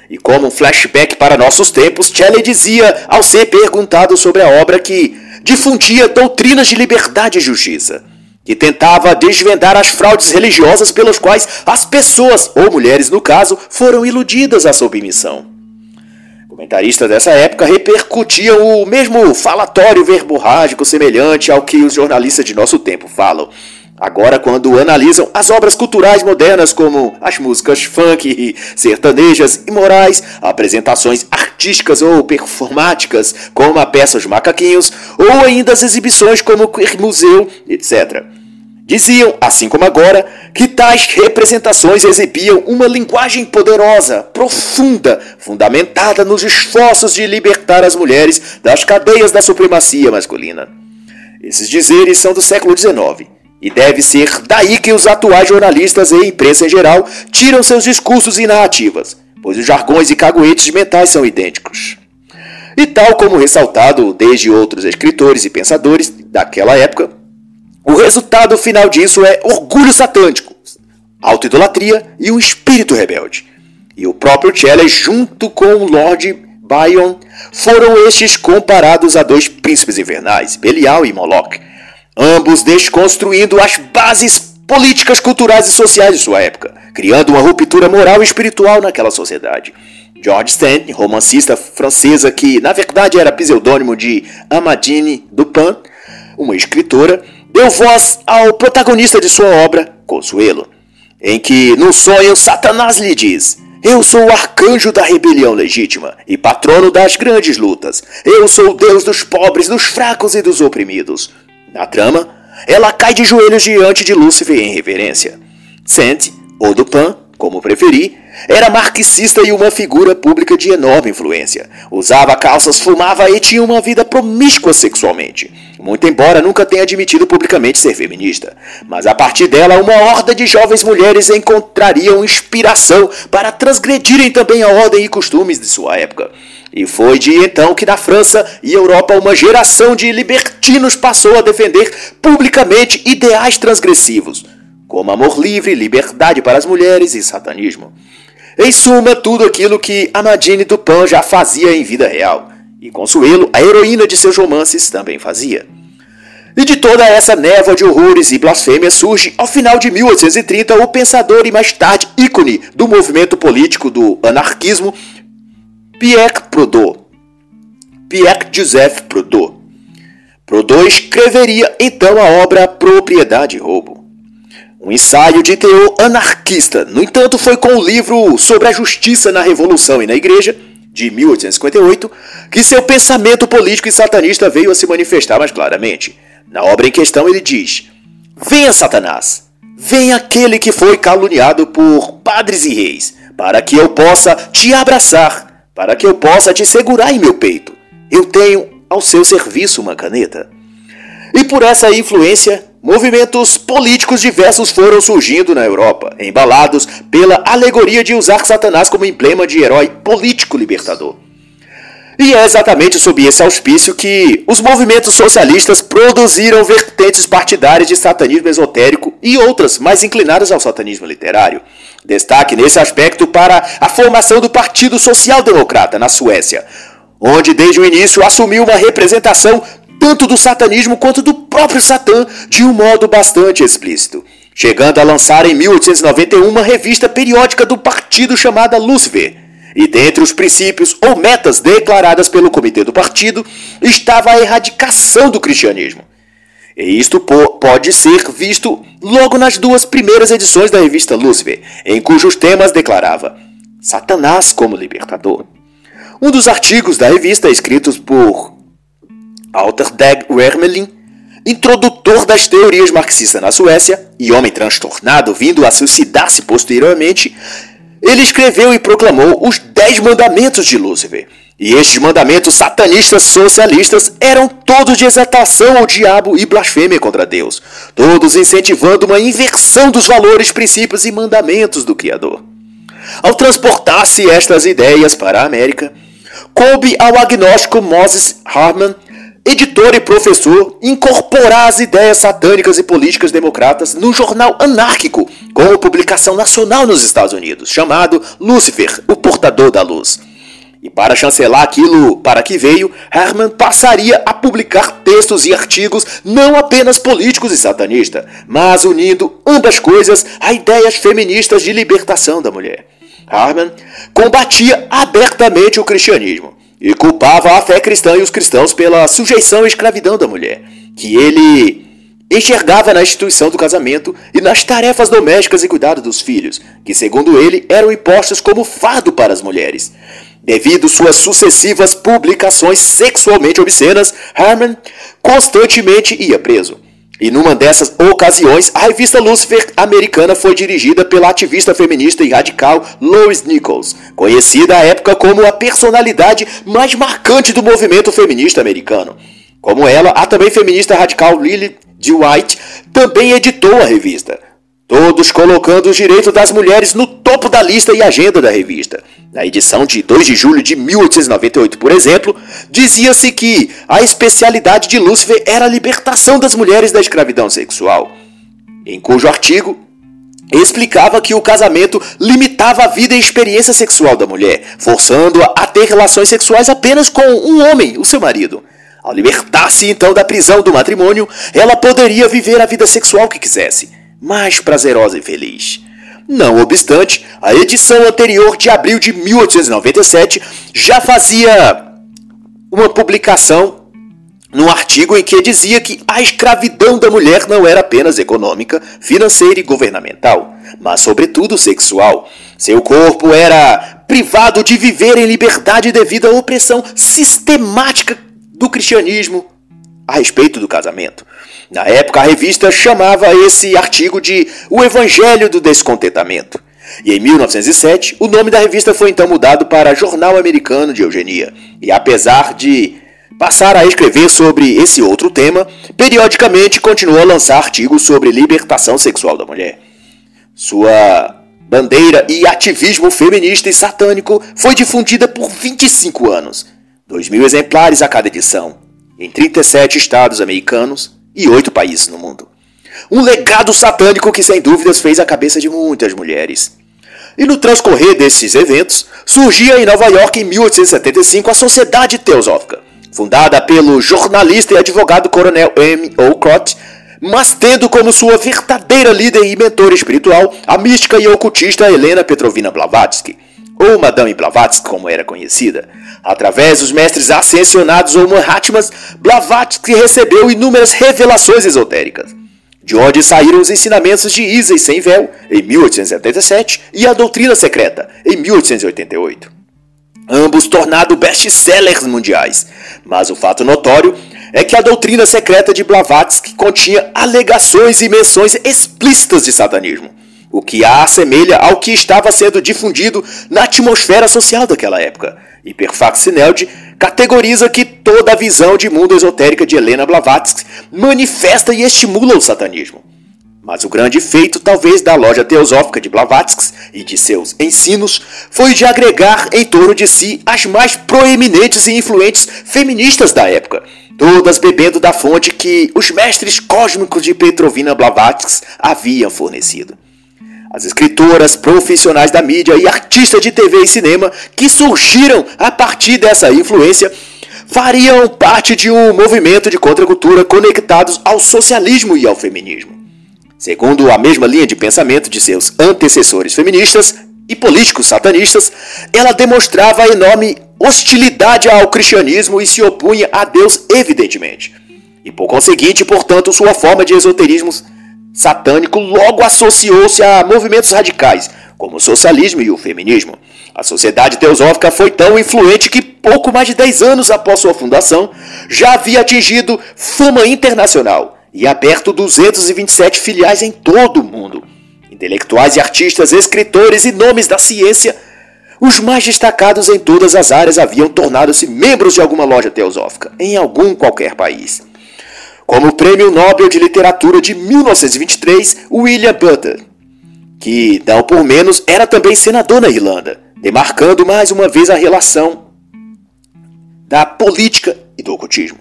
E como um flashback para nossos tempos, Shelley dizia ao ser perguntado sobre a obra que difundia doutrinas de liberdade e justiça que tentava desvendar as fraudes religiosas pelas quais as pessoas, ou mulheres no caso, foram iludidas à submissão. Comentaristas dessa época repercutiam o mesmo falatório verborrágico semelhante ao que os jornalistas de nosso tempo falam. Agora, quando analisam as obras culturais modernas, como as músicas funk, sertanejas e morais, apresentações artísticas ou performáticas, como a peça Os Macaquinhos, ou ainda as exibições como o Museu, etc. Diziam, assim como agora, que tais representações exibiam uma linguagem poderosa, profunda, fundamentada nos esforços de libertar as mulheres das cadeias da supremacia masculina. Esses dizeres são do século XIX e deve ser daí que os atuais jornalistas e imprensa em geral tiram seus discursos e narrativas, pois os jargões e caguetes mentais são idênticos. E tal como ressaltado desde outros escritores e pensadores daquela época, o resultado final disso é orgulho satânico, autoidolatria e um espírito rebelde. E o próprio Shelley, junto com o Lord Byron, foram estes comparados a dois príncipes invernais, Belial e Moloch, ambos desconstruindo as bases políticas, culturais e sociais de sua época, criando uma ruptura moral e espiritual naquela sociedade. George Sand, romancista francesa que na verdade era pseudônimo de Amadine Dupin, uma escritora, deu voz ao protagonista de sua obra, Consuelo, em que no sonho Satanás lhe diz: eu sou o arcanjo da rebelião legítima e patrono das grandes lutas. Eu sou o Deus dos pobres, dos fracos e dos oprimidos. Na trama, ela cai de joelhos diante de Lúcifer em reverência. Saint, ou Dupin, como preferir, era marxista e uma figura pública de enorme influência. Usava calças, fumava e tinha uma vida promíscua sexualmente. Muito embora nunca tenha admitido publicamente ser feminista. Mas a partir dela, uma horda de jovens mulheres encontrariam inspiração para transgredirem também a ordem e costumes de sua época. E foi de então que na França e Europa uma geração de libertinos passou a defender publicamente ideais transgressivos, como amor livre, liberdade para as mulheres e satanismo. Em suma, tudo aquilo que Amadine Dupin já fazia em vida real, e Consuelo, a heroína de seus romances, também fazia. E de toda essa névoa de horrores e blasfêmias surge, ao final de 1830, o pensador e mais tarde ícone do movimento político do anarquismo, Pierre Proudhon. Pierre Joseph Proudhon. Proudhon escreveria então a obra Propriedade e Roubo. Um ensaio de teor anarquista, no entanto, foi com o livro Sobre a Justiça na Revolução e na Igreja, de 1858, que seu pensamento político e satanista veio a se manifestar mais claramente. Na obra em questão, ele diz: Venha, Satanás, venha aquele que foi caluniado por padres e reis, para que eu possa te abraçar para que eu possa te segurar em meu peito. Eu tenho ao seu serviço uma caneta. E por essa influência, movimentos políticos diversos foram surgindo na Europa, embalados pela alegoria de usar Satanás como emblema de herói político libertador. E é exatamente sob esse auspício que os movimentos socialistas produziram vertentes partidárias de satanismo esotérico e outras mais inclinadas ao satanismo literário. Destaque nesse aspecto para a formação do Partido Social Democrata na Suécia, onde desde o início assumiu uma representação tanto do satanismo quanto do próprio Satã de um modo bastante explícito, chegando a lançar em 1891 uma revista periódica do partido chamada Lúcifer. E dentre os princípios ou metas declaradas pelo comitê do partido estava a erradicação do cristianismo. E isto pode ser visto logo nas duas primeiras edições da revista Lúcifer, em cujos temas declarava Satanás como libertador. Um dos artigos da revista, escritos por Alter Dag Wermelin, introdutor das teorias marxistas na Suécia e homem transtornado vindo a suicidar-se posteriormente, ele escreveu e proclamou os Dez Mandamentos de Lúcifer, e estes mandamentos satanistas socialistas eram todos de exaltação ao diabo e blasfêmia contra Deus, todos incentivando uma inversão dos valores, princípios e mandamentos do Criador. Ao transportar-se estas ideias para a América, coube ao agnóstico Moses Harman, editor e professor, incorporar as ideias satânicas e políticas democratas no jornal anárquico, com publicação nacional nos Estados Unidos, chamado Lúcifer, o portador da luz. E para chancelar aquilo para que veio, Herman passaria a publicar textos e artigos não apenas políticos e satanistas, mas unindo ambas coisas a ideias feministas de libertação da mulher. Herman combatia abertamente o cristianismo e culpava a fé cristã e os cristãos pela sujeição e escravidão da mulher, que ele enxergava na instituição do casamento e nas tarefas domésticas e cuidado dos filhos, que segundo ele eram impostas como fardo para as mulheres. Devido suas sucessivas publicações sexualmente obscenas, Harman constantemente ia preso. E numa dessas ocasiões, a revista Lucifer americana foi dirigida pela ativista feminista e radical Lois Nichols, conhecida à época como a personalidade mais marcante do movimento feminista americano. Como ela, a também feminista radical Lily D. White também editou a revista, todos colocando os direitos das mulheres no topo da lista e agenda da revista. Na edição de 2 de julho de 1898, por exemplo, dizia-se que a especialidade de Lúcifer era a libertação das mulheres da escravidão sexual, em cujo artigo explicava que o casamento limitava a vida e experiência sexual da mulher, forçando-a a ter relações sexuais apenas com um homem, o seu marido. Ao libertar-se então da prisão do matrimônio, ela poderia viver a vida sexual que quisesse, mais prazerosa e feliz. Não obstante, a edição anterior de abril de 1897 já fazia uma publicação num artigo em que dizia que a escravidão da mulher não era apenas econômica, financeira e governamental, mas sobretudo sexual. Seu corpo era privado de viver em liberdade devido à opressão sistemática do cristianismo a respeito do casamento. Na época, a revista chamava esse artigo de O Evangelho do Descontentamento. E em 1907, o nome da revista foi então mudado para Jornal Americano de Eugenia. E apesar de passar a escrever sobre esse outro tema, periodicamente continuou a lançar artigos sobre libertação sexual da mulher. Sua bandeira e ativismo feminista e satânico foi difundida por 25 anos, 2 mil exemplares a cada edição, em 37 estados americanos e 8 países no mundo. Um legado satânico que sem dúvidas fez a cabeça de muitas mulheres. E no transcorrer desses eventos, surgia em Nova York em 1875 a Sociedade Teosófica, fundada pelo jornalista e advogado coronel M. Olcott, mas tendo como sua verdadeira líder e mentora espiritual a mística e ocultista Helena Petrovina Blavatsky, ou Madame Blavatsky como era conhecida. Através dos mestres ascensionados ou Mahatmas, Blavatsky recebeu inúmeras revelações esotéricas, de onde saíram os ensinamentos de Isis sem véu, em 1877, e a doutrina secreta, em 1888 ambos tornados best-sellers mundiais. Mas o fato notório é que a doutrina secreta de Blavatsky continha alegações e menções explícitas de satanismo, o que a assemelha ao que estava sendo difundido na atmosfera social daquela época. E Perfactineld categoriza que toda a visão de mundo esotérica de Helena Blavatsky manifesta e estimula o satanismo. Mas o grande feito, talvez, da loja teosófica de Blavatsky e de seus ensinos foi de agregar em torno de si as mais proeminentes e influentes feministas da época, todas bebendo da fonte que os mestres cósmicos de Petrovina Blavatsky haviam fornecido. As escritoras profissionais da mídia e artistas de TV e cinema que surgiram a partir dessa influência fariam parte de um movimento de contracultura conectados ao socialismo e ao feminismo. Segundo a mesma linha de pensamento de seus antecessores feministas e políticos satanistas, ela demonstrava enorme hostilidade ao cristianismo e se opunha a Deus evidentemente. E por conseguinte, portanto, sua forma de esoterismo satânico logo associou-se a movimentos radicais, como o socialismo e o feminismo. A sociedade teosófica foi tão influente que pouco mais de 10 anos após sua fundação, já havia atingido fama internacional e aberto 227 filiais em todo o mundo. Intelectuais e artistas, escritores e nomes da ciência, os mais destacados em todas as áreas haviam tornado-se membros de alguma loja teosófica, em algum qualquer país. Como o Prêmio Nobel de Literatura de 1923, William Butler, que, não por menos, era também senador na Irlanda, demarcando mais uma vez a relação da política e do ocultismo.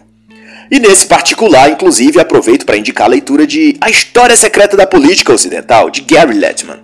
E nesse particular, inclusive, aproveito para indicar a leitura de A História Secreta da Política Ocidental, de Gary Lettman.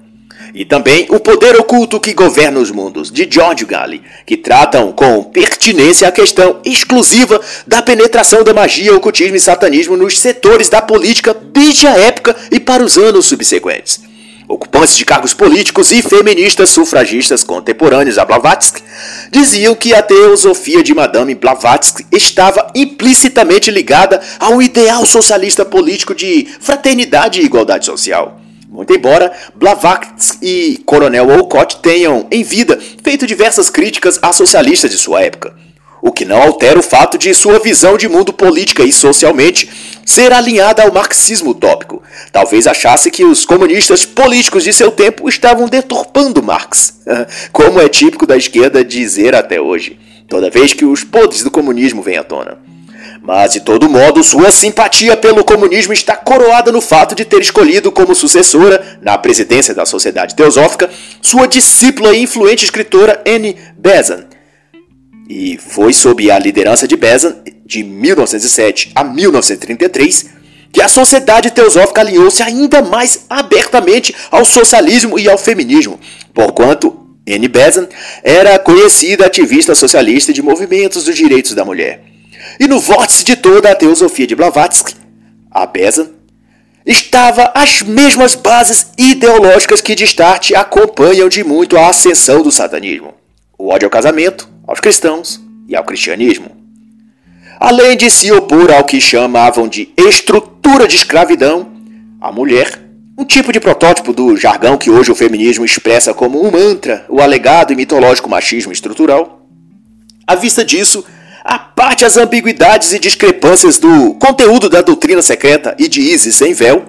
E também O Poder Oculto que Governa os Mundos, de George Galley, que tratam com pertinência a questão exclusiva da penetração da magia, ocultismo e satanismo nos setores da política desde a época e para os anos subsequentes. Ocupantes de cargos políticos e feministas sufragistas contemporâneos a Blavatsky diziam que a teosofia de Madame Blavatsky estava implicitamente ligada ao ideal socialista político de fraternidade e igualdade social. Muito embora Blavatsky e Coronel Olcott tenham, em vida, feito diversas críticas a socialistas de sua época o que não altera o fato de sua visão de mundo política e socialmente ser alinhada ao marxismo utópico. Talvez achasse que os comunistas políticos de seu tempo estavam deturpando Marx, *laughs* como é típico da esquerda dizer até hoje, toda vez que os podres do comunismo vêm à tona. Mas, de todo modo, sua simpatia pelo comunismo está coroada no fato de ter escolhido como sucessora, na presidência da Sociedade Teosófica, sua discípula e influente escritora Anne Besant, e foi sob a liderança de Bezan, de 1907 a 1933, que a sociedade teosófica alinhou-se ainda mais abertamente ao socialismo e ao feminismo, porquanto Anne Besant era conhecida ativista socialista de movimentos dos direitos da mulher. E no vórtice de toda a teosofia de Blavatsky, a Besant estava as mesmas bases ideológicas que de start acompanham de muito a ascensão do satanismo. O ódio ao casamento, aos cristãos e ao cristianismo. Além de se opor ao que chamavam de estrutura de escravidão, a mulher, um tipo de protótipo do jargão que hoje o feminismo expressa como um mantra, o alegado e mitológico machismo estrutural. À vista disso, a parte as ambiguidades e discrepâncias do conteúdo da doutrina secreta e de Isis sem véu,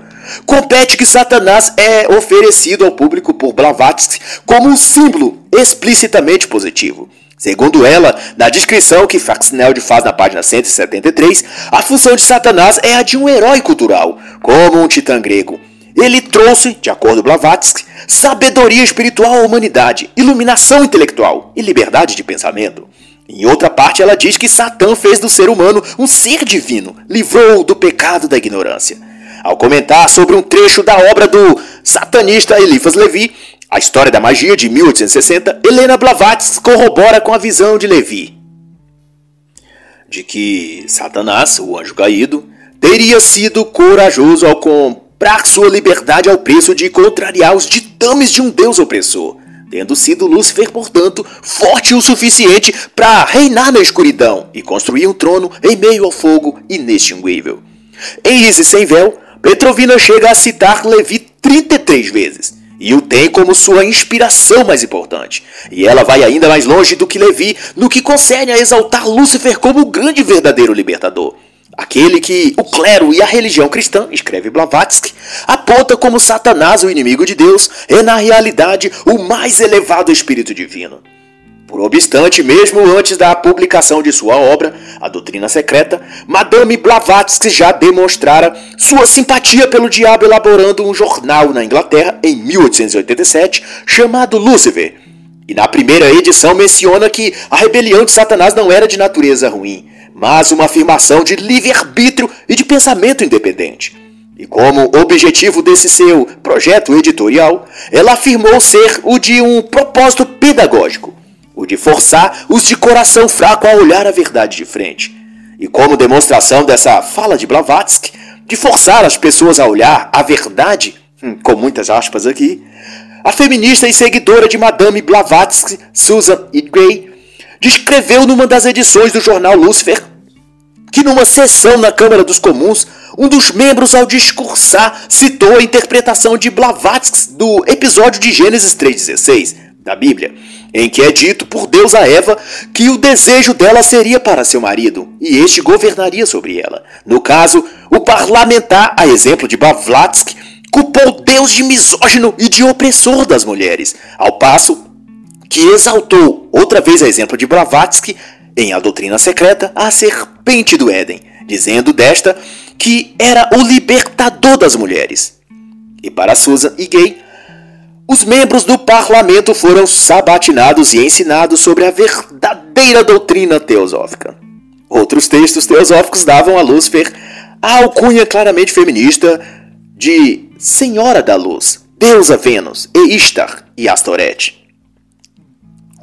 compete que Satanás é oferecido ao público por Blavatsky como um símbolo explicitamente positivo. Segundo ela, na descrição que Faxneld faz na página 173, a função de Satanás é a de um herói cultural, como um titã grego. Ele trouxe, de acordo com Blavatsky, sabedoria espiritual à humanidade, iluminação intelectual e liberdade de pensamento. Em outra parte, ela diz que Satã fez do ser humano um ser divino, livrou-o do pecado da ignorância. Ao comentar sobre um trecho da obra do satanista Eliphas Levi, a história da magia de 1860, Helena Blavatsky corrobora com a visão de Levi, de que Satanás, o anjo caído, teria sido corajoso ao comprar sua liberdade ao preço de contrariar os ditames de um deus opressor tendo sido Lúcifer, portanto, forte o suficiente para reinar na escuridão e construir um trono em meio ao fogo inextinguível. Em Rise Sem Véu, Petrovina chega a citar Levi 33 vezes e o tem como sua inspiração mais importante. E ela vai ainda mais longe do que Levi no que concerne a exaltar Lúcifer como o grande verdadeiro libertador. Aquele que o clero e a religião cristã, escreve Blavatsky, aponta como Satanás, o inimigo de Deus, é na realidade o mais elevado espírito divino. Por obstante, mesmo antes da publicação de sua obra, A Doutrina Secreta, Madame Blavatsky já demonstrara sua simpatia pelo diabo elaborando um jornal na Inglaterra em 1887 chamado Lucifer. E na primeira edição menciona que a rebelião de Satanás não era de natureza ruim, mas uma afirmação de livre-arbítrio e de pensamento independente. E como objetivo desse seu projeto editorial, ela afirmou ser o de um propósito pedagógico, o de forçar os de coração fraco a olhar a verdade de frente. E como demonstração dessa fala de Blavatsky, de forçar as pessoas a olhar a verdade, hum, com muitas aspas aqui, a feminista e seguidora de Madame Blavatsky, Susan E. Gray, descreveu numa das edições do jornal Lucifer que numa sessão na Câmara dos Comuns, um dos membros ao discursar citou a interpretação de Blavatsky do episódio de Gênesis 3:16 da Bíblia, em que é dito por Deus a Eva que o desejo dela seria para seu marido e este governaria sobre ela. No caso, o parlamentar, a exemplo de Blavatsky, culpou Deus de misógino e de opressor das mulheres, ao passo que exaltou, outra vez a exemplo de Blavatsky, em A Doutrina Secreta, a serpente do Éden, dizendo desta que era o libertador das mulheres. E para Susan e Gay, os membros do parlamento foram sabatinados e ensinados sobre a verdadeira doutrina teosófica. Outros textos teosóficos davam a Lúcifer a alcunha claramente feminista de Senhora da Luz, Deusa Vênus, e Ishtar e Astorete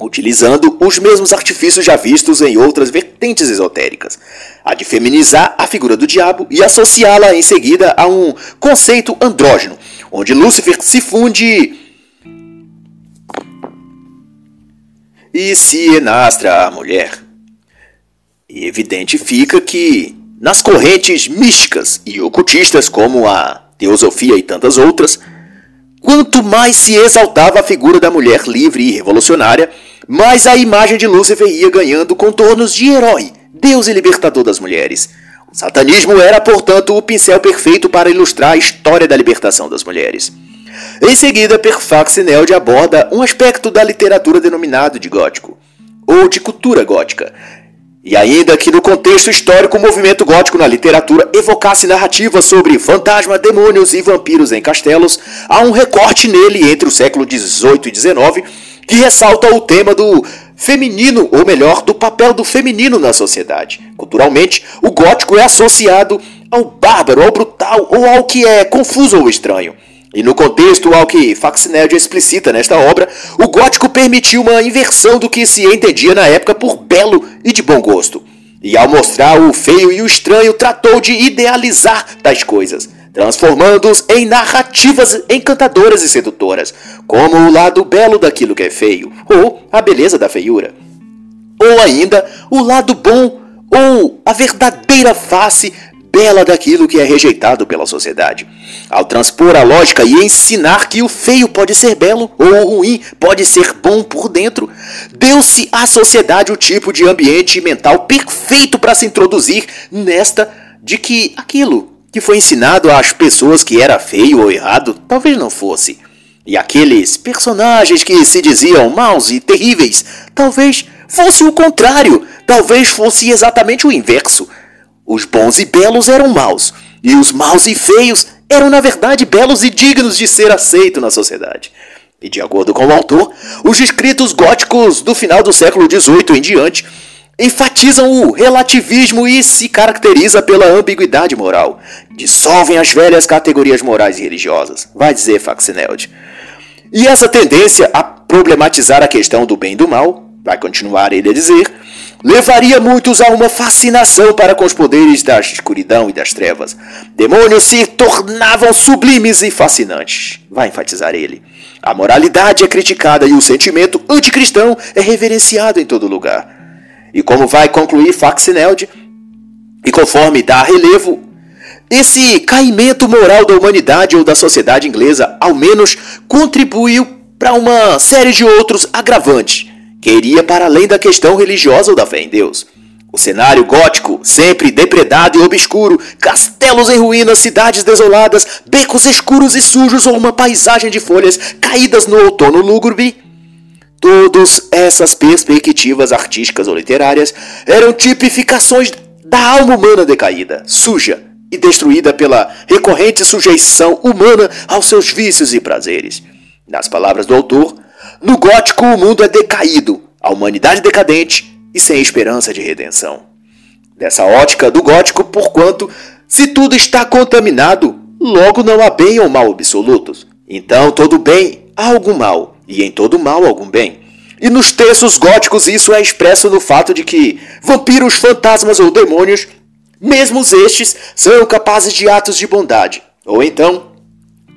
utilizando os mesmos artifícios já vistos em outras vertentes esotéricas, a de feminizar a figura do diabo e associá-la em seguida a um conceito andrógeno, onde Lúcifer se funde e se enastra a mulher. E evidente fica que, nas correntes místicas e ocultistas como a teosofia e tantas outras, Quanto mais se exaltava a figura da mulher livre e revolucionária, mais a imagem de Lúcifer ia ganhando contornos de herói, deus e libertador das mulheres. O satanismo era, portanto, o pincel perfeito para ilustrar a história da libertação das mulheres. Em seguida, Perfax Neld aborda um aspecto da literatura denominado de gótico, ou de cultura gótica, e ainda que no contexto histórico o movimento gótico na literatura evocasse narrativas sobre fantasma, demônios e vampiros em castelos, há um recorte nele entre o século XVIII e XIX que ressalta o tema do feminino, ou melhor, do papel do feminino na sociedade. Culturalmente, o gótico é associado ao bárbaro, ao brutal ou ao que é confuso ou estranho. E no contexto ao que Faxinelli explicita nesta obra, o gótico permitiu uma inversão do que se entendia na época por belo e de bom gosto. E ao mostrar o feio e o estranho, tratou de idealizar tais coisas, transformando-os em narrativas encantadoras e sedutoras, como o lado belo daquilo que é feio, ou a beleza da feiura. Ou ainda o lado bom ou a verdadeira face bela daquilo que é rejeitado pela sociedade. Ao transpor a lógica e ensinar que o feio pode ser belo ou o ruim pode ser bom por dentro, deu-se à sociedade o tipo de ambiente mental perfeito para se introduzir nesta de que aquilo que foi ensinado às pessoas que era feio ou errado talvez não fosse. E aqueles personagens que se diziam maus e terríveis, talvez fosse o contrário, talvez fosse exatamente o inverso. Os bons e belos eram maus, e os maus e feios eram na verdade belos e dignos de ser aceito na sociedade. E de acordo com o autor, os escritos góticos do final do século XVIII em diante enfatizam o relativismo e se caracteriza pela ambiguidade moral. Dissolvem as velhas categorias morais e religiosas, vai dizer Faxineld. E essa tendência a problematizar a questão do bem e do mal, vai continuar ele a dizer, levaria muitos a uma fascinação para com os poderes da escuridão e das trevas. Demônios se tornavam sublimes e fascinantes, vai enfatizar ele. A moralidade é criticada e o sentimento anticristão é reverenciado em todo lugar. E como vai concluir Faxineld, e conforme dá relevo, esse caimento moral da humanidade ou da sociedade inglesa ao menos contribuiu para uma série de outros agravantes, que iria para além da questão religiosa ou da fé em Deus. O cenário gótico, sempre depredado e obscuro, castelos em ruínas, cidades desoladas, becos escuros e sujos ou uma paisagem de folhas caídas no outono lúgubre, Todas essas perspectivas artísticas ou literárias eram tipificações da alma humana decaída, suja e destruída pela recorrente sujeição humana aos seus vícios e prazeres. Nas palavras do autor, no gótico o mundo é decaído, a humanidade decadente e sem esperança de redenção. Dessa ótica do gótico, porquanto, se tudo está contaminado, logo não há bem ou mal absolutos. Então, todo bem há algum mal e em todo mal algum bem. E nos textos góticos isso é expresso no fato de que vampiros, fantasmas ou demônios, mesmo estes, são capazes de atos de bondade, ou então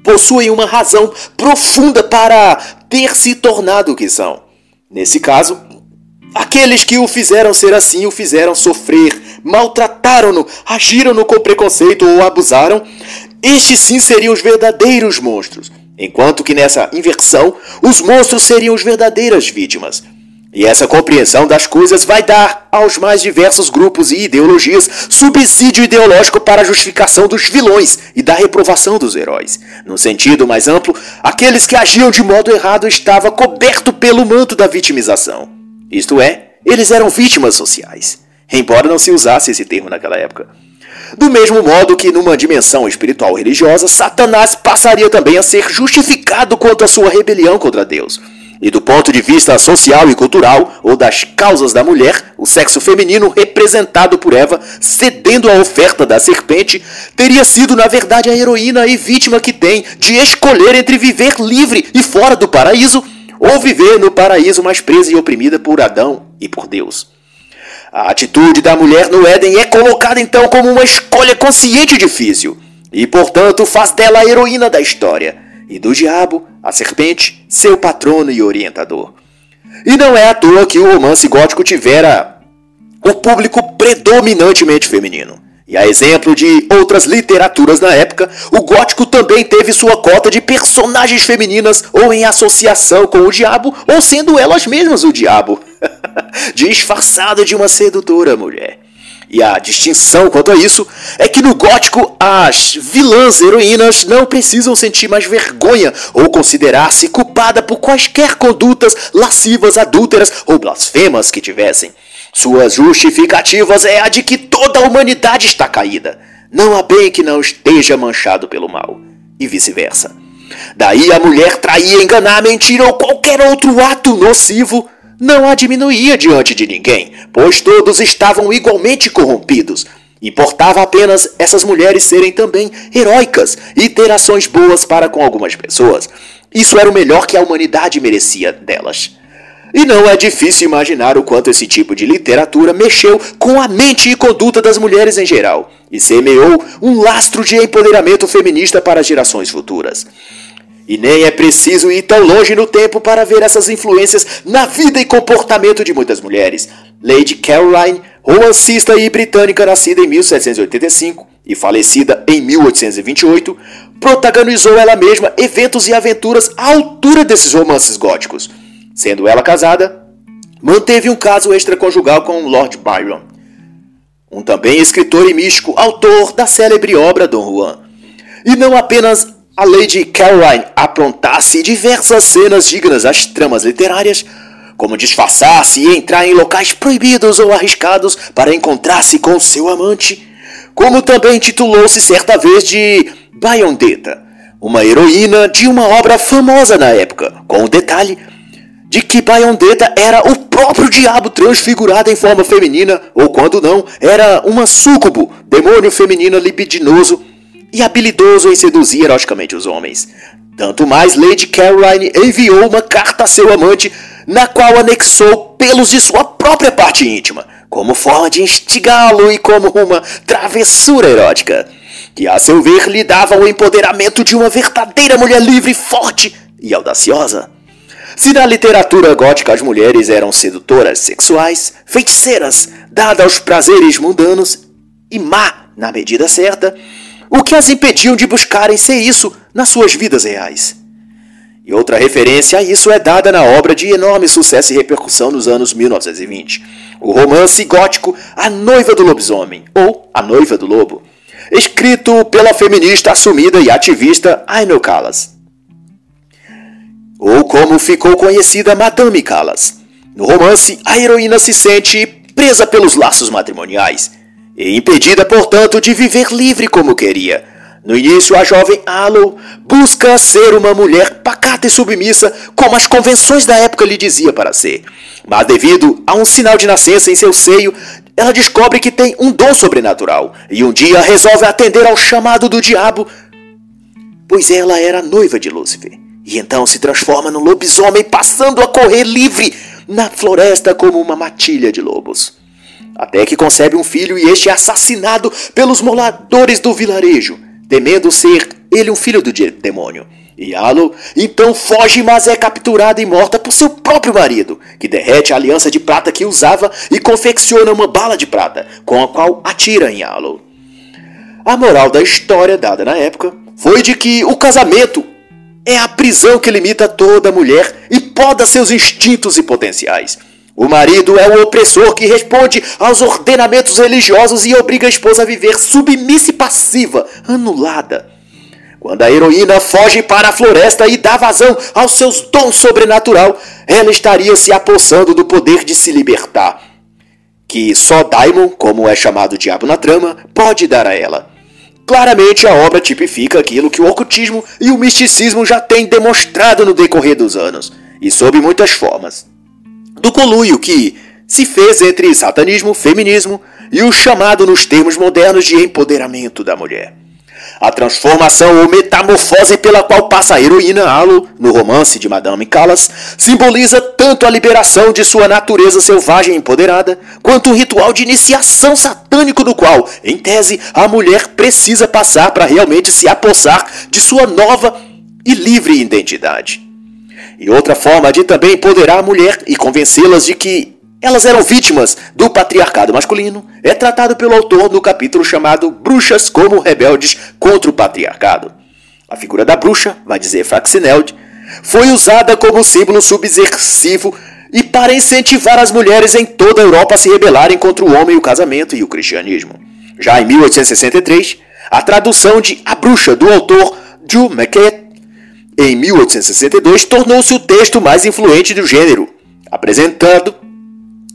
possuem uma razão profunda para ter se tornado o que são. Nesse caso, aqueles que o fizeram ser assim o fizeram sofrer, maltrataram-no, agiram-no com preconceito ou abusaram, estes sim seriam os verdadeiros monstros, enquanto que nessa inversão os monstros seriam as verdadeiras vítimas. E essa compreensão das coisas vai dar aos mais diversos grupos e ideologias subsídio ideológico para a justificação dos vilões e da reprovação dos heróis. No sentido mais amplo, aqueles que agiam de modo errado estavam coberto pelo manto da vitimização. Isto é, eles eram vítimas sociais, embora não se usasse esse termo naquela época. Do mesmo modo que, numa dimensão espiritual religiosa, Satanás passaria também a ser justificado quanto à sua rebelião contra Deus. E do ponto de vista social e cultural, ou das causas da mulher, o sexo feminino representado por Eva, cedendo à oferta da serpente, teria sido na verdade a heroína e vítima que tem de escolher entre viver livre e fora do paraíso, ou viver no paraíso mais presa e oprimida por Adão e por Deus. A atitude da mulher no Éden é colocada então como uma escolha consciente e difícil, e portanto faz dela a heroína da história, e do diabo, a serpente, seu patrono e orientador. E não é à toa que o romance gótico tivera o público predominantemente feminino. E a exemplo de outras literaturas na época, o gótico também teve sua cota de personagens femininas ou em associação com o diabo, ou sendo elas mesmas o diabo, *laughs* disfarçada de uma sedutora mulher. E a distinção quanto a isso é que no gótico as vilãs heroínas não precisam sentir mais vergonha ou considerar-se culpada por quaisquer condutas lascivas, adúlteras ou blasfemas que tivessem. Suas justificativas é a de que toda a humanidade está caída. Não há bem que não esteja manchado pelo mal, e vice-versa. Daí a mulher trair, enganar, mentir ou qualquer outro ato nocivo não a diminuía diante de ninguém, pois todos estavam igualmente corrompidos. Importava apenas essas mulheres serem também heróicas e ter ações boas para com algumas pessoas. Isso era o melhor que a humanidade merecia delas. E não é difícil imaginar o quanto esse tipo de literatura mexeu com a mente e conduta das mulheres em geral, e semeou um lastro de empoderamento feminista para gerações futuras. E nem é preciso ir tão longe no tempo para ver essas influências na vida e comportamento de muitas mulheres. Lady Caroline, romancista e britânica nascida em 1785 e falecida em 1828, protagonizou ela mesma eventos e aventuras à altura desses romances góticos. Sendo ela casada, manteve um caso extraconjugal com Lord Byron, um também escritor e místico, autor da célebre obra Dom Juan. E não apenas a Lady Caroline aprontasse diversas cenas dignas das tramas literárias, como disfarçar-se e entrar em locais proibidos ou arriscados para encontrar-se com seu amante, como também titulou-se certa vez de Bayondeta, uma heroína de uma obra famosa na época, com o detalhe de que Bayondeta era o próprio diabo transfigurado em forma feminina, ou quando não, era uma súcubo, demônio feminino libidinoso e habilidoso em seduzir eroticamente os homens. Tanto mais, Lady Caroline enviou uma carta a seu amante, na qual anexou pelos de sua própria parte íntima, como forma de instigá-lo e como uma travessura erótica, que a seu ver lhe dava o empoderamento de uma verdadeira mulher livre, forte e audaciosa. Se na literatura gótica as mulheres eram sedutoras sexuais, feiticeiras, dadas aos prazeres mundanos e má na medida certa, o que as impediam de buscarem ser isso nas suas vidas reais. E outra referência a isso é dada na obra de enorme sucesso e repercussão nos anos 1920, o romance gótico A Noiva do Lobisomem, ou A Noiva do Lobo, escrito pela feminista assumida e ativista Aino Callas ou como ficou conhecida Madame Callas. No romance, a heroína se sente presa pelos laços matrimoniais e impedida, portanto, de viver livre como queria. No início, a jovem Aloe busca ser uma mulher pacata e submissa, como as convenções da época lhe dizia para ser. Mas devido a um sinal de nascença em seu seio, ela descobre que tem um dom sobrenatural e um dia resolve atender ao chamado do diabo, pois ela era noiva de Lúcifer. E então se transforma num lobisomem, passando a correr livre na floresta como uma matilha de lobos. Até que concebe um filho e este é assassinado pelos moradores do vilarejo, temendo ser ele um filho do demônio. E então foge, mas é capturada e morta por seu próprio marido, que derrete a aliança de prata que usava e confecciona uma bala de prata, com a qual atira em Alo. A moral da história dada na época foi de que o casamento é a prisão que limita toda mulher e poda seus instintos e potenciais. O marido é o opressor que responde aos ordenamentos religiosos e obriga a esposa a viver submissa e passiva, anulada. Quando a heroína foge para a floresta e dá vazão aos seus dons sobrenatural, ela estaria se apossando do poder de se libertar, que só Daimon, como é chamado o diabo na trama, pode dar a ela. Claramente, a obra tipifica aquilo que o ocultismo e o misticismo já têm demonstrado no decorrer dos anos, e sob muitas formas. Do coluio que se fez entre satanismo, feminismo e o chamado nos termos modernos de empoderamento da mulher. A transformação ou metamorfose pela qual passa a heroína Halo no romance de Madame Callas simboliza tanto a liberação de sua natureza selvagem e empoderada, quanto o ritual de iniciação satânico do qual, em tese, a mulher precisa passar para realmente se apossar de sua nova e livre identidade. E outra forma de também empoderar a mulher e convencê-las de que elas eram vítimas do patriarcado masculino, é tratado pelo autor no capítulo chamado Bruxas como Rebeldes contra o Patriarcado. A figura da bruxa, vai dizer Faxineld, foi usada como símbolo subversivo e para incentivar as mulheres em toda a Europa a se rebelarem contra o homem, o casamento e o cristianismo. Já em 1863, a tradução de A Bruxa do autor Joe McKay, em 1862, tornou-se o texto mais influente do gênero, apresentando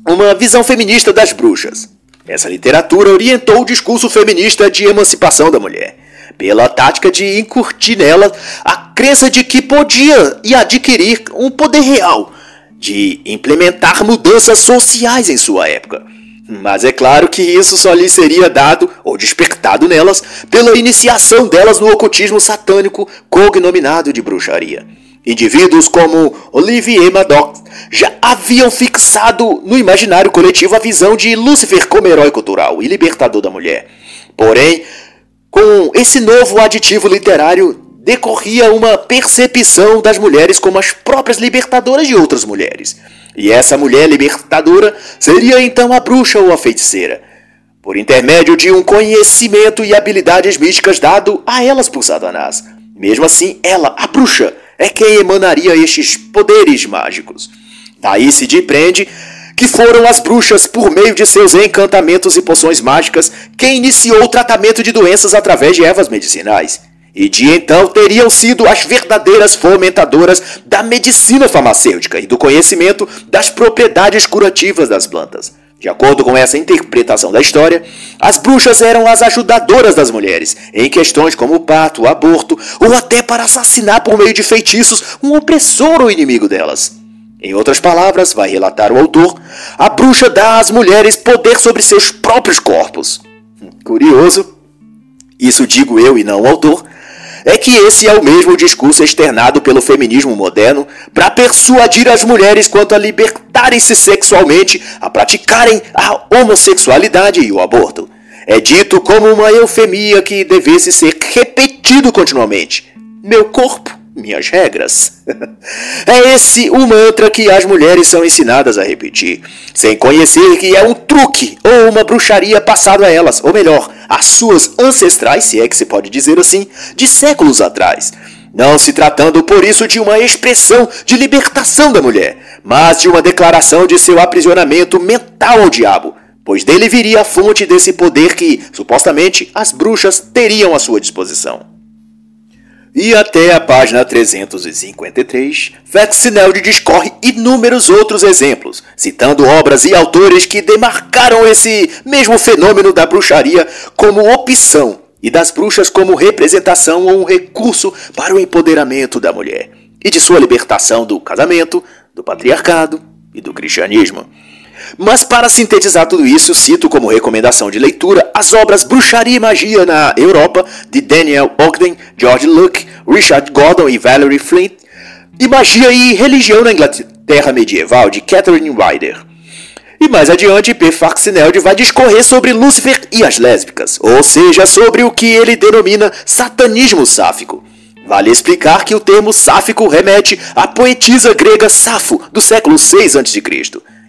uma visão feminista das bruxas. Essa literatura orientou o discurso feminista de emancipação da mulher, pela tática de incurtir nela a crença de que podia e adquirir um poder real de implementar mudanças sociais em sua época. Mas é claro que isso só lhe seria dado ou despertado nelas pela iniciação delas no ocultismo satânico cognominado de bruxaria. Indivíduos como Olivier Madoc já haviam fixado no imaginário coletivo a visão de Lúcifer como herói cultural e libertador da mulher. Porém, com esse novo aditivo literário decorria uma percepção das mulheres como as próprias libertadoras de outras mulheres. E essa mulher libertadora seria então a bruxa ou a feiticeira, por intermédio de um conhecimento e habilidades místicas dado a elas por Satanás. Mesmo assim, ela, a bruxa, é quem emanaria estes poderes mágicos. Daí se depreende que foram as bruxas, por meio de seus encantamentos e poções mágicas, quem iniciou o tratamento de doenças através de ervas medicinais. E de então teriam sido as verdadeiras fomentadoras da medicina farmacêutica e do conhecimento das propriedades curativas das plantas. De acordo com essa interpretação da história, as bruxas eram as ajudadoras das mulheres em questões como o parto, o aborto ou até para assassinar por meio de feitiços um opressor ou inimigo delas. Em outras palavras, vai relatar o autor, a bruxa dá às mulheres poder sobre seus próprios corpos. Curioso, isso digo eu e não o autor, é que esse é o mesmo discurso externado pelo feminismo moderno para persuadir as mulheres quanto a libertarem-se sexualmente, a praticarem a homossexualidade e o aborto. É dito como uma eufemia que devesse ser repetido continuamente. Meu corpo, minhas regras. *laughs* é esse o mantra que as mulheres são ensinadas a repetir, sem conhecer que é um truque ou uma bruxaria passado a elas, ou melhor, às suas ancestrais, se é que se pode dizer assim, de séculos atrás. Não se tratando por isso de uma expressão de libertação da mulher, mas de uma declaração de seu aprisionamento mental ao diabo, pois dele viria a fonte desse poder que, supostamente, as bruxas teriam à sua disposição. E até a página 353, Faxinelli discorre inúmeros outros exemplos, citando obras e autores que demarcaram esse mesmo fenômeno da bruxaria como opção e das bruxas como representação ou um recurso para o empoderamento da mulher e de sua libertação do casamento, do patriarcado e do cristianismo. Mas para sintetizar tudo isso, cito como recomendação de leitura as obras Bruxaria e Magia na Europa, de Daniel Ogden, George Luke, Richard Gordon e Valerie Flint, e Magia e Religião na Inglaterra Medieval, de Catherine Ryder. E mais adiante, P. Faxineldi vai discorrer sobre Lúcifer e as lésbicas, ou seja, sobre o que ele denomina satanismo sáfico. Vale explicar que o termo sáfico remete à poetisa grega Safo, do século 6 a.C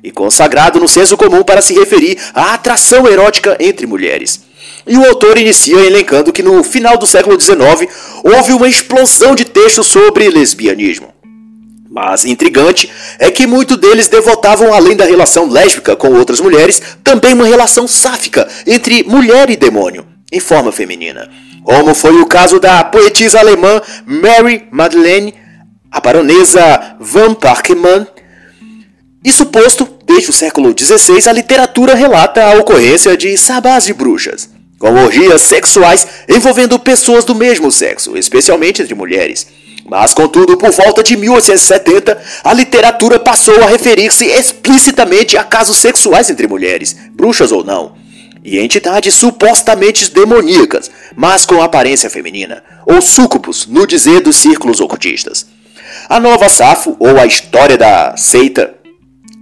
e consagrado no senso comum para se referir à atração erótica entre mulheres. E o autor inicia elencando que no final do século XIX houve uma explosão de textos sobre lesbianismo. Mas intrigante é que muitos deles devotavam, além da relação lésbica com outras mulheres, também uma relação sáfica entre mulher e demônio, em forma feminina. Como foi o caso da poetisa alemã Mary Madeleine, a baronesa Van Parkman, isso posto, desde o século XVI, a literatura relata a ocorrência de sabás de bruxas, com orgias sexuais envolvendo pessoas do mesmo sexo, especialmente entre mulheres. Mas, contudo, por volta de 1870, a literatura passou a referir-se explicitamente a casos sexuais entre mulheres, bruxas ou não, e entidades supostamente demoníacas, mas com aparência feminina, ou súcubos, no dizer dos círculos ocultistas. A Nova Safo, ou a história da seita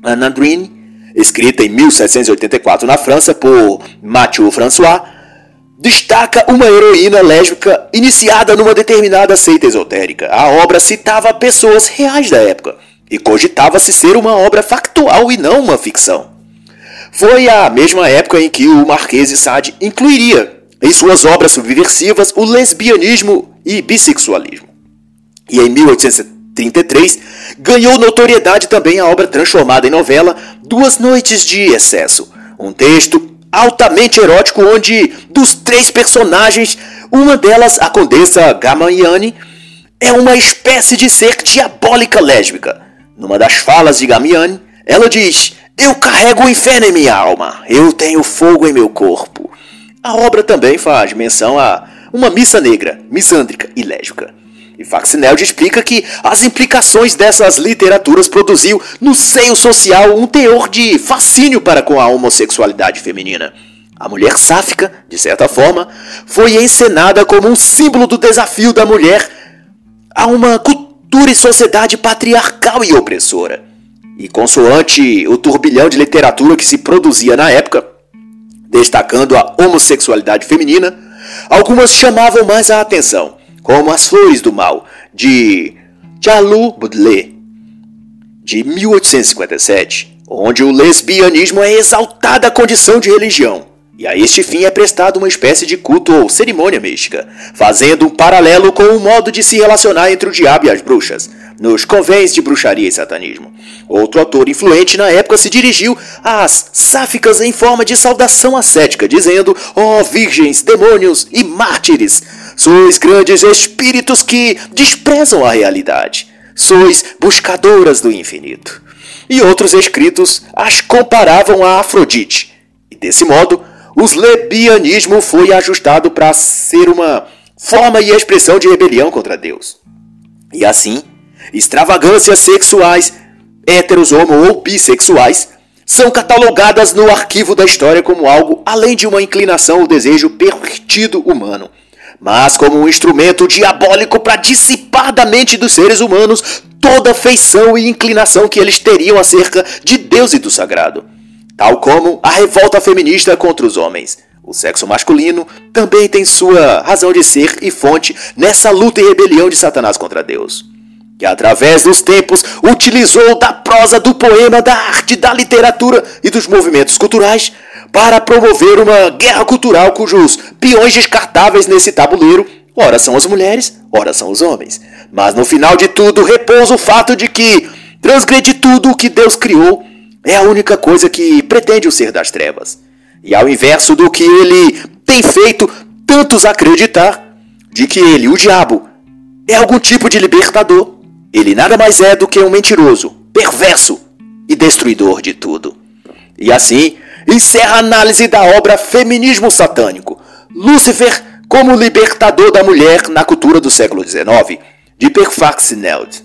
Anandrine, escrita em 1784 na França por Mathieu François, destaca uma heroína lésbica iniciada numa determinada seita esotérica. A obra citava pessoas reais da época e cogitava-se ser uma obra factual e não uma ficção. Foi a mesma época em que o Marquês de Sade incluiria em suas obras subversivas o lesbianismo e bissexualismo. E em 1870 33, ganhou notoriedade também a obra transformada em novela Duas Noites de Excesso, um texto altamente erótico onde, dos três personagens, uma delas, a condessa Gamiani, é uma espécie de ser diabólica lésbica. Numa das falas de Gamiani, ela diz: Eu carrego o inferno em minha alma, eu tenho fogo em meu corpo. A obra também faz menção a uma missa negra, misândrica e lésbica. E Faxineldi explica que as implicações dessas literaturas produziu no seio social um teor de fascínio para com a homossexualidade feminina. A mulher sáfica, de certa forma, foi encenada como um símbolo do desafio da mulher a uma cultura e sociedade patriarcal e opressora. E consoante o turbilhão de literatura que se produzia na época, destacando a homossexualidade feminina, algumas chamavam mais a atenção como As Flores do Mal, de Charles Baudelaire, de 1857, onde o lesbianismo é exaltada condição de religião, e a este fim é prestado uma espécie de culto ou cerimônia mística, fazendo um paralelo com o modo de se relacionar entre o diabo e as bruxas, nos convés de bruxaria e satanismo. Outro autor influente na época se dirigiu às sáficas em forma de saudação ascética, dizendo: Ó oh, virgens, demônios e mártires, sois grandes espíritos que desprezam a realidade, sois buscadoras do infinito. e outros escritos as comparavam a Afrodite. E desse modo, o lesbianismo foi ajustado para ser uma forma e expressão de rebelião contra Deus. E assim, extravagâncias sexuais, héteros, homo ou bissexuais, são catalogadas no arquivo da história como algo além de uma inclinação ou desejo pervertido humano, mas como um instrumento diabólico para dissipar da mente dos seres humanos toda feição e inclinação que eles teriam acerca de Deus e do sagrado. Tal como a revolta feminista contra os homens. O sexo masculino também tem sua razão de ser e fonte nessa luta e rebelião de Satanás contra Deus que através dos tempos utilizou da prosa, do poema, da arte, da literatura e dos movimentos culturais para promover uma guerra cultural cujos peões descartáveis nesse tabuleiro, ora são as mulheres, ora são os homens. Mas no final de tudo repousa o fato de que transgredir tudo o que Deus criou é a única coisa que pretende o ser das trevas. E ao inverso do que ele tem feito tantos acreditar, de que ele, o diabo, é algum tipo de libertador, ele nada mais é do que um mentiroso, perverso e destruidor de tudo. E assim, encerra a análise da obra Feminismo Satânico, Lúcifer como libertador da mulher na cultura do século XIX, de Perfax Neld.